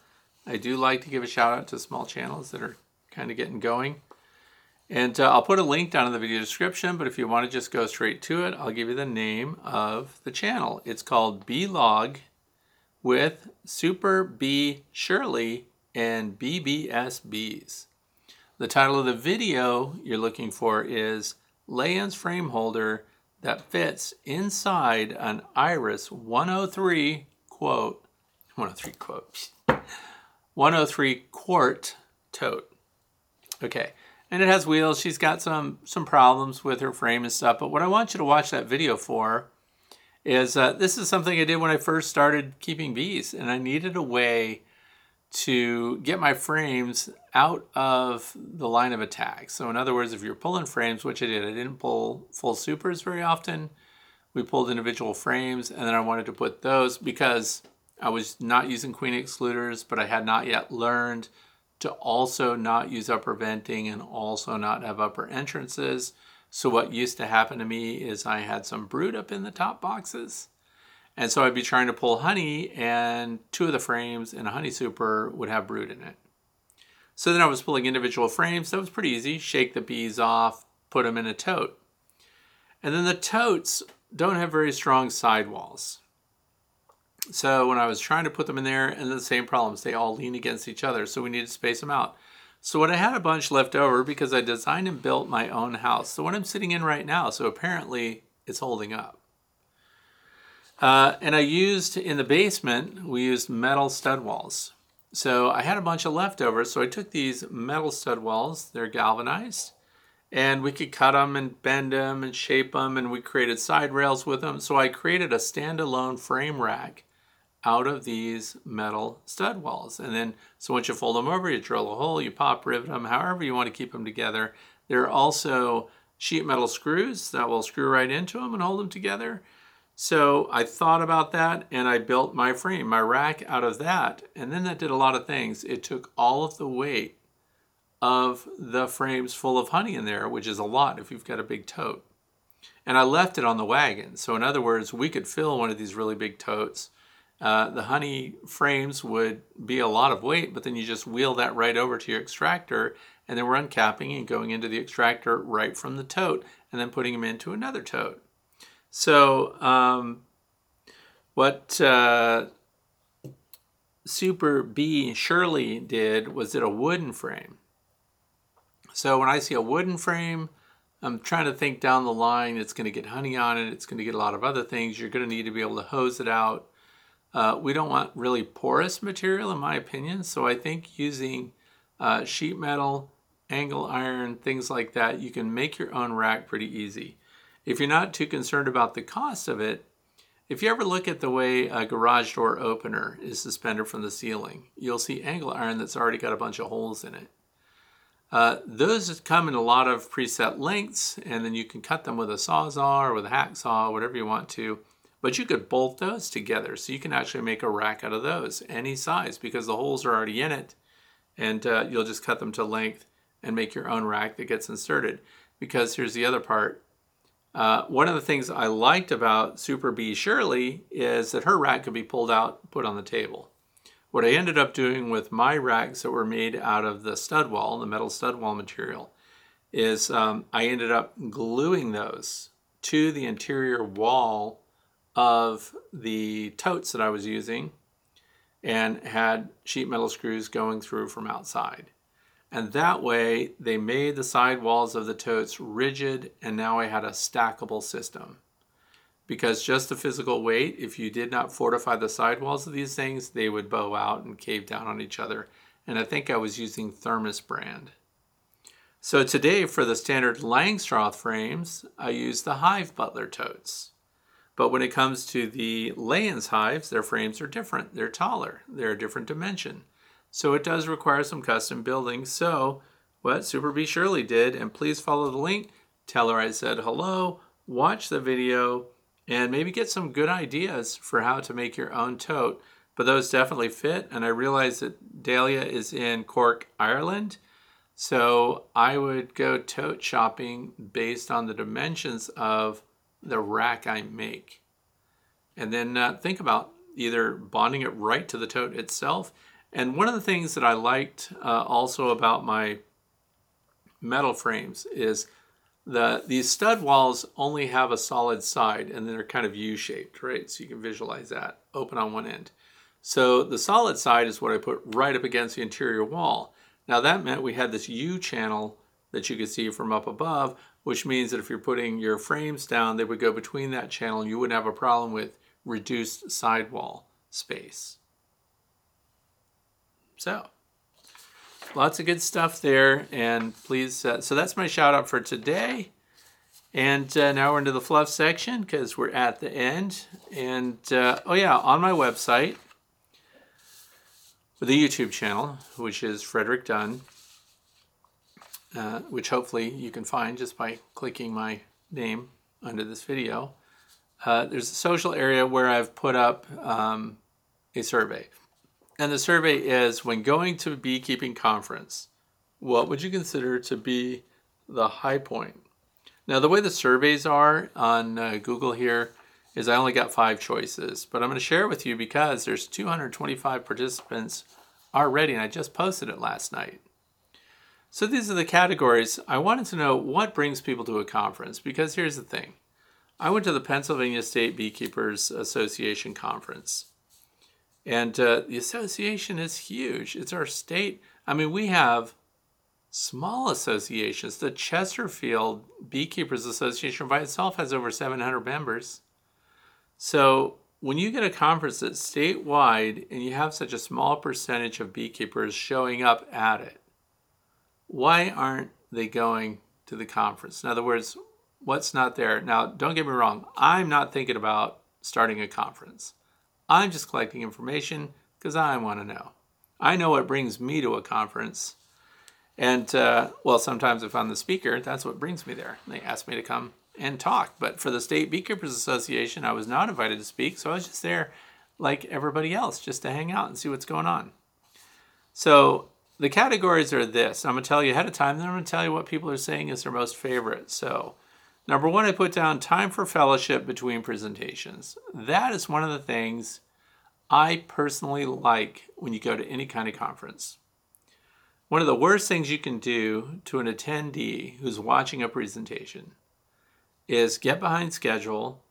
I do like to give a shout out to small channels that are kind of getting going. And uh, I'll put a link down in the video description, but if you want to just go straight to it, I'll give you the name of the channel. It's called B-Log with Super B Shirley and BBSBs. The title of the video you're looking for is Layens Frame Holder that fits inside an Iris 103 quote, 103 quote, 103 quart tote. Okay, and it has wheels. She's got some some problems with her frame and stuff. But what I want you to watch that video for is uh, this is something I did when I first started keeping bees, and I needed a way to get my frames out of the line of attack. So in other words, if you're pulling frames, which I did, I didn't pull full supers very often. We pulled individual frames, and then I wanted to put those because I was not using queen excluders, but I had not yet learned to also not use upper venting and also not have upper entrances. So what used to happen to me is I had some brood up in the top boxes. And so I'd be trying to pull honey and two of the frames in a honey super would have brood in it. So then I was pulling individual frames. That was pretty easy. Shake the bees off, put them in a tote. And then the totes don't have very strong sidewalls. So when I was trying to put them in there, and the same problems, they all lean against each other. So we need to space them out. So what I had a bunch left over because I designed and built my own house. The one I'm sitting in right now. So apparently it's holding up. Uh, and I used in the basement, we used metal stud walls. So I had a bunch of leftovers. So I took these metal stud walls, they're galvanized, and we could cut them and bend them and shape them. And we created side rails with them. So I created a standalone frame rack out of these metal stud walls. And then, so once you fold them over, you drill a hole, you pop rivet them, however you want to keep them together. There are also sheet metal screws that will screw right into them and hold them together. So I thought about that and I built my frame, my rack out of that. And then that did a lot of things. It took all of the weight of the frames full of honey in there, which is a lot if you've got a big tote. And I left it on the wagon. So in other words, we could fill one of these really big totes uh, the honey frames would be a lot of weight, but then you just wheel that right over to your extractor, and then we're uncapping and going into the extractor right from the tote, and then putting them into another tote. So um, what uh, Super B Shirley did was did a wooden frame. So when I see a wooden frame, I'm trying to think down the line. It's going to get honey on it. It's going to get a lot of other things. You're going to need to be able to hose it out. Uh, we don't want really porous material, in my opinion. So I think using uh, sheet metal, angle iron, things like that, you can make your own rack pretty easy. If you're not too concerned about the cost of it, if you ever look at the way a garage door opener is suspended from the ceiling, you'll see angle iron that's already got a bunch of holes in it. Uh, those come in a lot of preset lengths, and then you can cut them with a sawzall or with a hacksaw, whatever you want to. But you could bolt those together so you can actually make a rack out of those, any size, because the holes are already in it. And uh, you'll just cut them to length and make your own rack that gets inserted. Because here's the other part. Uh, one of the things I liked about Super B Shirley is that her rack could be pulled out, put on the table. What I ended up doing with my racks that were made out of the stud wall, the metal stud wall material, is um, I ended up gluing those to the interior wall of the totes that I was using and had sheet metal screws going through from outside. And that way they made the side walls of the totes rigid and now I had a stackable system. Because just the physical weight, if you did not fortify the side walls of these things, they would bow out and cave down on each other. And I think I was using Thermos brand. So today for the standard Langstroth frames, I use the Hive Butler totes. But when it comes to the Layens hives, their frames are different. They're taller. They're a different dimension. So it does require some custom building. So what Super B Shirley did, and please follow the link, tell her I said hello, watch the video, and maybe get some good ideas for how to make your own tote. But those definitely fit. And I realize that Dahlia is in Cork, Ireland. So I would go tote shopping based on the dimensions of the rack I make. And then uh, think about either bonding it right to the tote itself. And one of the things that I liked uh, also about my metal frames is the these stud walls only have a solid side and they're kind of U-shaped, right? So you can visualize that, open on one end. So the solid side is what I put right up against the interior wall. Now that meant we had this U channel that you could see from up above, which means that if you're putting your frames down, they would go between that channel and you wouldn't have a problem with reduced sidewall space. So, lots of good stuff there. And please, uh, so that's my shout out for today. And uh, now we're into the fluff section because we're at the end. And uh, oh, yeah, on my website, the YouTube channel, which is Frederick Dunn, uh, which hopefully you can find just by clicking my name under this video. Uh, there's a social area where I've put up um, a survey. And the survey is when going to a beekeeping conference, what would you consider to be the high point? Now, the way the surveys are on uh, Google here is I only got five choices, but I'm going to share it with you because there's 225 participants already, and I just posted it last night. So these are the categories. I wanted to know what brings people to a conference because here's the thing. I went to the Pennsylvania State Beekeepers Association conference. And uh, the association is huge. It's our state. I mean, we have small associations. The Chesterfield Beekeepers Association by itself has over 700 members. So when you get a conference that's statewide and you have such a small percentage of beekeepers showing up at it, why aren't they going to the conference? In other words, what's not there? Now, don't get me wrong, I'm not thinking about starting a conference. I'm just collecting information because I want to know. I know what brings me to a conference. And, uh, well, sometimes if I'm the speaker, that's what brings me there. They ask me to come and talk. But for the State Beekeepers Association, I was not invited to speak, so I was just there like everybody else, just to hang out and see what's going on. So the categories are this. I'm going to tell you ahead of time, then I'm going to tell you what people are saying is their most favorite. So, number one, I put down time for fellowship between presentations. That is one of the things I personally like when you go to any kind of conference. One of the worst things you can do to an attendee who's watching a presentation is get behind schedule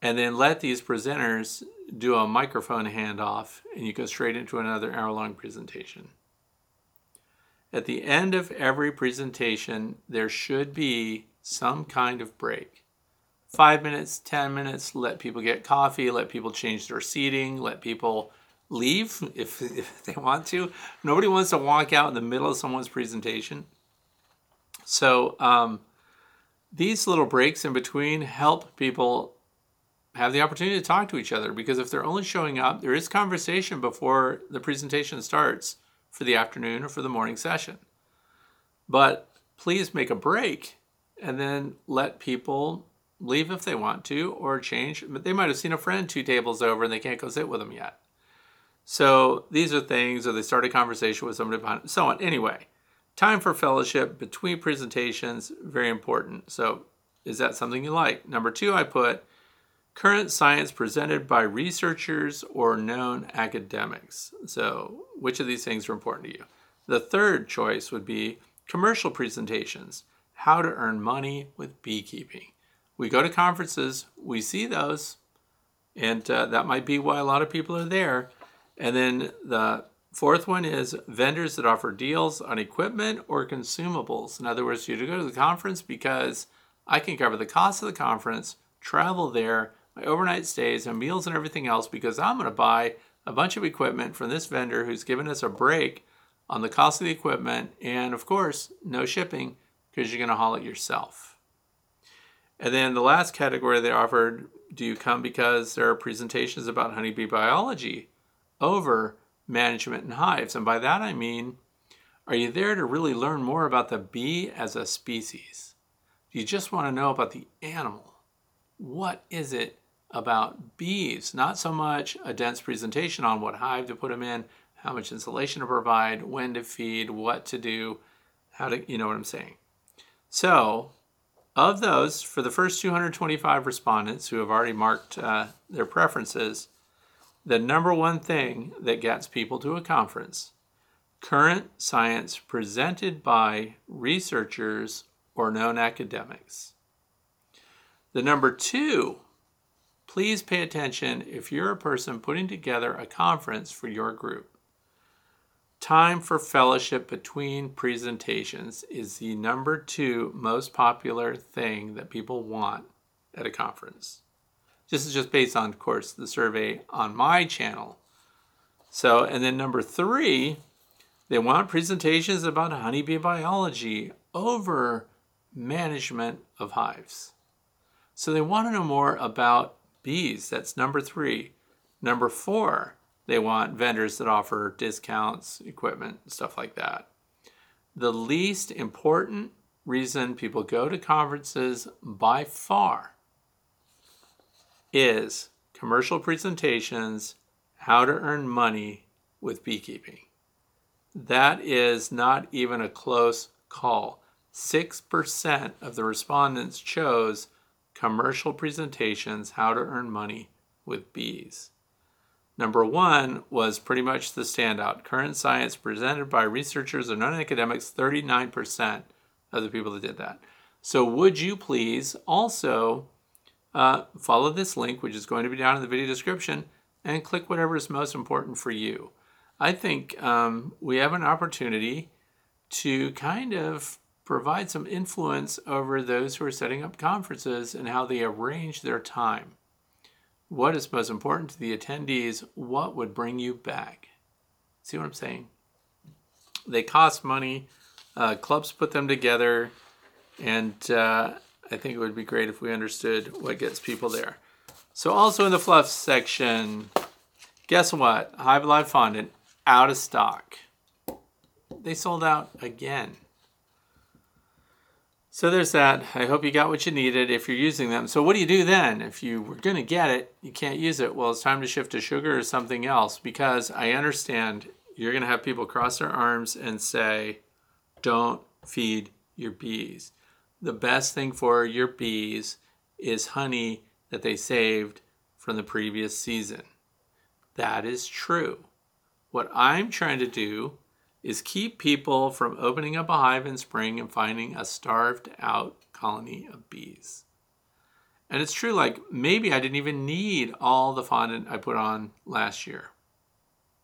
and then let these presenters do a microphone handoff and you go straight into another hour long presentation. At the end of every presentation, there should be some kind of break. Five minutes, 10 minutes, let people get coffee, let people change their seating, let people leave if, if they want to. Nobody wants to walk out in the middle of someone's presentation. So, um, these little breaks in between help people have the opportunity to talk to each other because if they're only showing up, there is conversation before the presentation starts for the afternoon or for the morning session. But please make a break and then let people leave if they want to or change. But they might have seen a friend two tables over and they can't go sit with them yet. So these are things, or they start a conversation with somebody, behind, so on. Anyway, Time for fellowship between presentations, very important. So, is that something you like? Number two, I put current science presented by researchers or known academics. So, which of these things are important to you? The third choice would be commercial presentations how to earn money with beekeeping. We go to conferences, we see those, and uh, that might be why a lot of people are there. And then the Fourth one is vendors that offer deals on equipment or consumables. In other words, you go to the conference because I can cover the cost of the conference, travel there, my overnight stays, and meals and everything else because I'm going to buy a bunch of equipment from this vendor who's given us a break on the cost of the equipment, and of course, no shipping because you're going to haul it yourself. And then the last category they offered do you come because there are presentations about honeybee biology over management in hives. And by that I mean, are you there to really learn more about the bee as a species? Do you just want to know about the animal? What is it about bees? Not so much a dense presentation on what hive to put them in, how much insulation to provide, when to feed, what to do, how to, you know what I'm saying. So, of those, for the first 225 respondents who have already marked uh, their preferences, the number one thing that gets people to a conference current science presented by researchers or known academics. The number two, please pay attention if you're a person putting together a conference for your group. Time for fellowship between presentations is the number two most popular thing that people want at a conference. This is just based on, of course, the survey on my channel. So, and then number three, They want presentations about honeybee biology over management of hives. So they want to know more about bees. That's number three. Number four, they want vendors that offer discounts, equipment, stuff like that. The least important reason people go to conferences by far is commercial presentations, how to earn money with beekeeping. That is not even a close call. 6% of the respondents chose commercial presentations, how to earn money with bees. Number one was pretty much the standout. Current science presented by researchers and non academics, 39% of the people that did that. So, would you please also uh, follow this link, which is going to be down in the video description, and click whatever is most important for you? I think um, we have an opportunity to kind of provide some influence over those who are setting up conferences and how they arrange their time. What is most important to the attendees? What would bring you back? See what I'm saying? They cost money. Uh, clubs put them together, and uh, I think it would be great if we understood what gets people there. So, also in the fluff section, guess what? Hive Alive fondant out of stock. They sold out again. So there's that. I hope you got what you needed if you're using them. So what do you do then? If you were going to get it, you can't use it. Well, it's time to shift to sugar or something else because I understand you're going to have people cross their arms and say, don't feed your bees. The best thing for your bees is honey that they saved from the previous season. That is true. What I'm trying to do is keep people from opening up a hive in spring and finding a starved out colony of bees. And it's true, like maybe I didn't even need all the fondant I put on last year.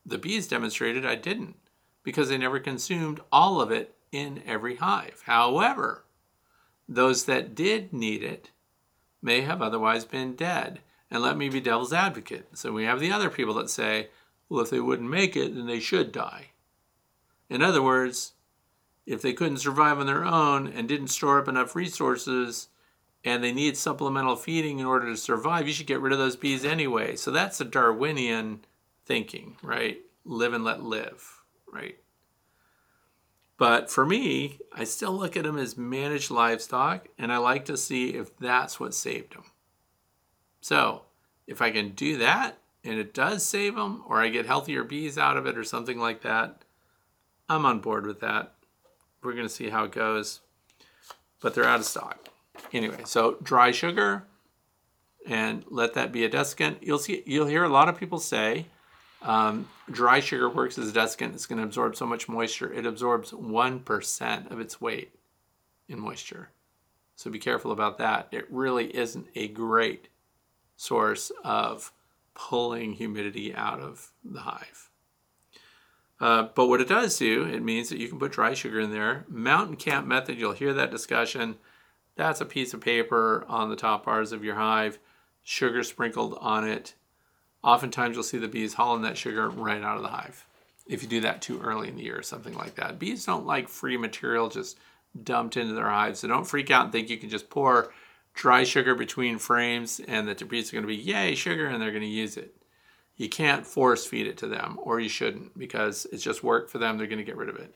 The bees demonstrated I didn't because they never consumed all of it in every hive. However, those that did need it may have otherwise been dead. And let me be devil's advocate. So we have the other people that say, well, if they wouldn't make it, then they should die. In other words, if they couldn't survive on their own and didn't store up enough resources and they need supplemental feeding in order to survive, you should get rid of those bees anyway. So that's a Darwinian thinking, right? Live and let live, right? But for me, I still look at them as managed livestock and I like to see if that's what saved them. So if I can do that and it does save them, or I get healthier bees out of it or something like that, I'm on board with that. We're going to see how it goes, but they're out of stock. Anyway, so dry sugar and let that be a desiccant. You'll see, you'll hear a lot of people say um, dry sugar works as a desiccant. It's going to absorb so much moisture. It absorbs 1% of its weight in moisture. So be careful about that. It really isn't a great source of pulling humidity out of the hive. Uh, but what it does do, it means that you can put dry sugar in there. Mountain camp method, you'll hear that discussion. That's a piece of paper on the top bars of your hive, sugar sprinkled on it. Oftentimes you'll see the bees hauling that sugar right out of the hive if you do that too early in the year or something like that. Bees don't like free material just dumped into their hives. So don't freak out and think you can just pour dry sugar between frames and that the bees are going to be, yay, sugar, and they're going to use it you can't force feed it to them, or you shouldn't, because it's just work for them. They're going to get rid of it.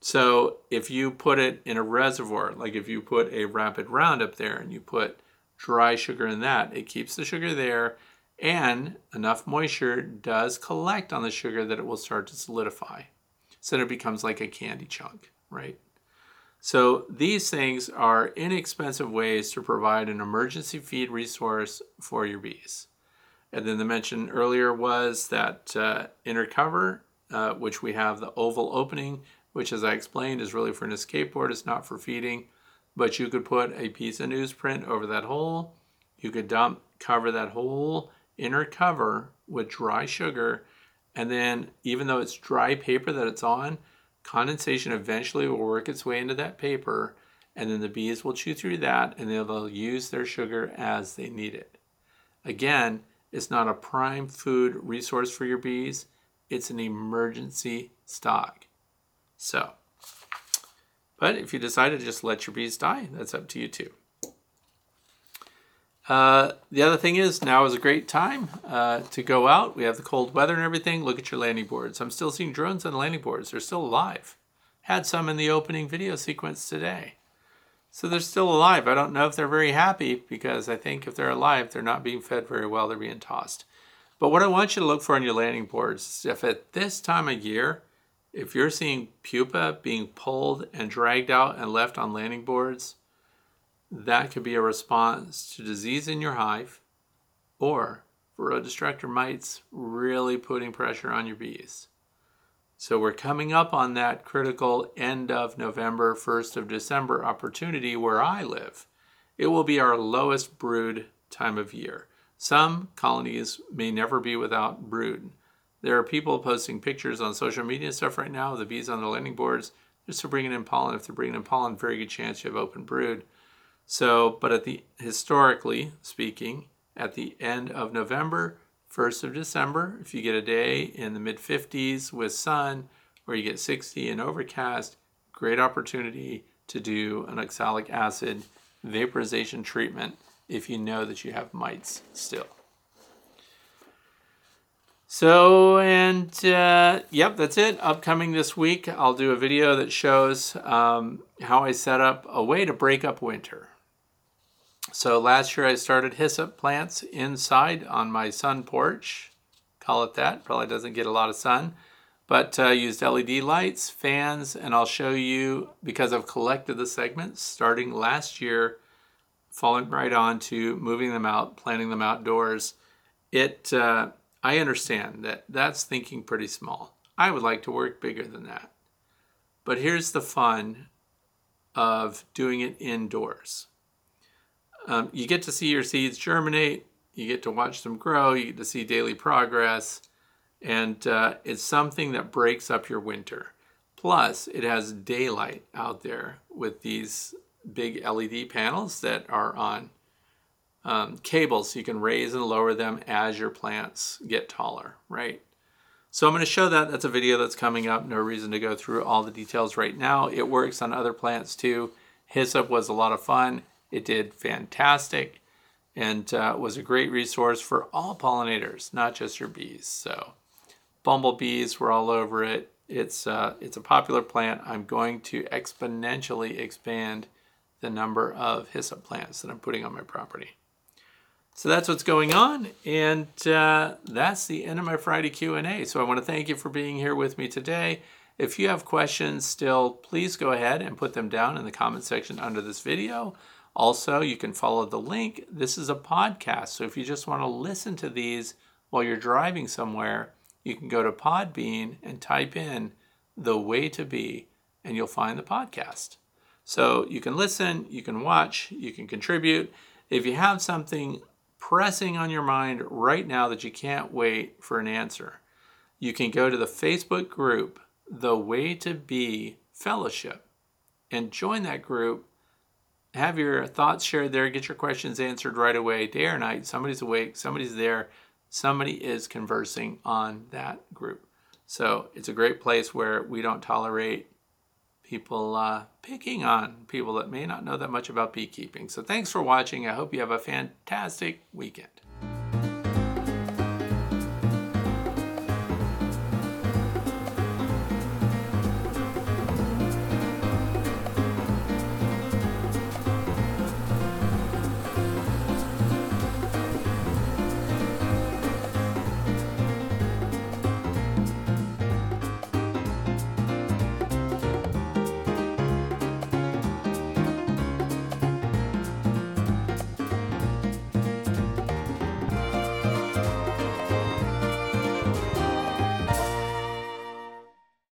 So if you put it in a reservoir, like if you put a rapid roundup there and you put dry sugar in that, it keeps the sugar there and enough moisture does collect on the sugar that it will start to solidify. So it becomes like a candy chunk, right? So these things are inexpensive ways to provide an emergency feed resource for your bees. And then the mention earlier was that uh, inner cover, uh, which we have the oval opening, which as I explained is really for an escape board, it's not for feeding. But you could put a piece of newsprint over that hole. You could dump, cover that whole inner cover with dry sugar. And then even though it's dry paper that it's on, condensation eventually will work its way into that paper. And then the bees will chew through that and they'll use their sugar as they need it. Again, it's not a prime food resource for your bees, it's an emergency stock. So, but if you decide to just let your bees die, that's up to you too. Uh, the other thing is now is a great time uh, to go out. We have the cold weather and everything. Look at your landing boards. I'm still seeing drones on landing boards. They're still alive. Had some in the opening video sequence today. So they're still alive. I don't know if they're very happy because I think if they're alive, they're not being fed very well. They're being tossed. But what I want you to look for on your landing boards is if at this time of year, if you're seeing pupa being pulled and dragged out and left on landing boards, that could be a response to disease in your hive or for varroa destructor mites really putting pressure on your bees. So we're coming up on that critical end of November, 1st of December opportunity where I live. It will be our lowest brood time of year. Some colonies may never be without brood. There are people posting pictures on social media stuff right now the bees on the landing boards just to bring in pollen. If they're bringing in pollen, very good chance you have open brood. So, but at the historically speaking, at the end of November, 1st of December, if you get a day in the mid 50s with sun, or you get 60 and overcast, great opportunity to do an oxalic acid vaporization treatment if you know that you have mites still. So, and uh, yep, that's it. Upcoming this week, I'll do a video that shows um, how I set up a way to break up winter. So last year I started hyssop plants inside on my sun porch. Call it that. Probably doesn't get a lot of sun. But uh, used LED lights, fans, and I'll show you because I've collected the segments starting last year, falling right on to moving them out, planting them outdoors. It, uh, I understand that that's thinking pretty small. I would like to work bigger than that. But here's the fun of doing it indoors. Um, you get to see your seeds germinate, you get to watch them grow, you get to see daily progress, and uh, it's something that breaks up your winter. Plus, it has daylight out there with these big LED panels that are on um, cables so you can raise and lower them as your plants get taller, right? So I'm going to show that. That's a video that's coming up. No reason to go through all the details right now. It works on other plants too. Hyssop was a lot of fun. It did fantastic and uh, was a great resource for all pollinators, not just your bees. So bumblebees were all over it. It's, uh, it's a popular plant. I'm going to exponentially expand the number of hyssop plants that I'm putting on my property. So that's what's going on, and uh, that's the end of my Friday Q&A. So I want to thank you for being here with me today. If you have questions still, please go ahead and put them down in the comment section under this video. Also, you can follow the link. This is a podcast, so if you just want to listen to these while you're driving somewhere, you can go to Podbean and type in the way to bee, and you'll find the podcast. So you can listen, you can watch, you can contribute. If you have something pressing on your mind right now that you can't wait for an answer, you can go to the Facebook group, The Way to Bee Fellowship, and join that group have your thoughts shared there, get your questions answered right away, day or night. Somebody's awake, somebody's there, somebody is conversing on that group. So it's a great place where we don't tolerate people uh, picking on people that may not know that much about beekeeping. So thanks for watching. I hope you have a fantastic weekend.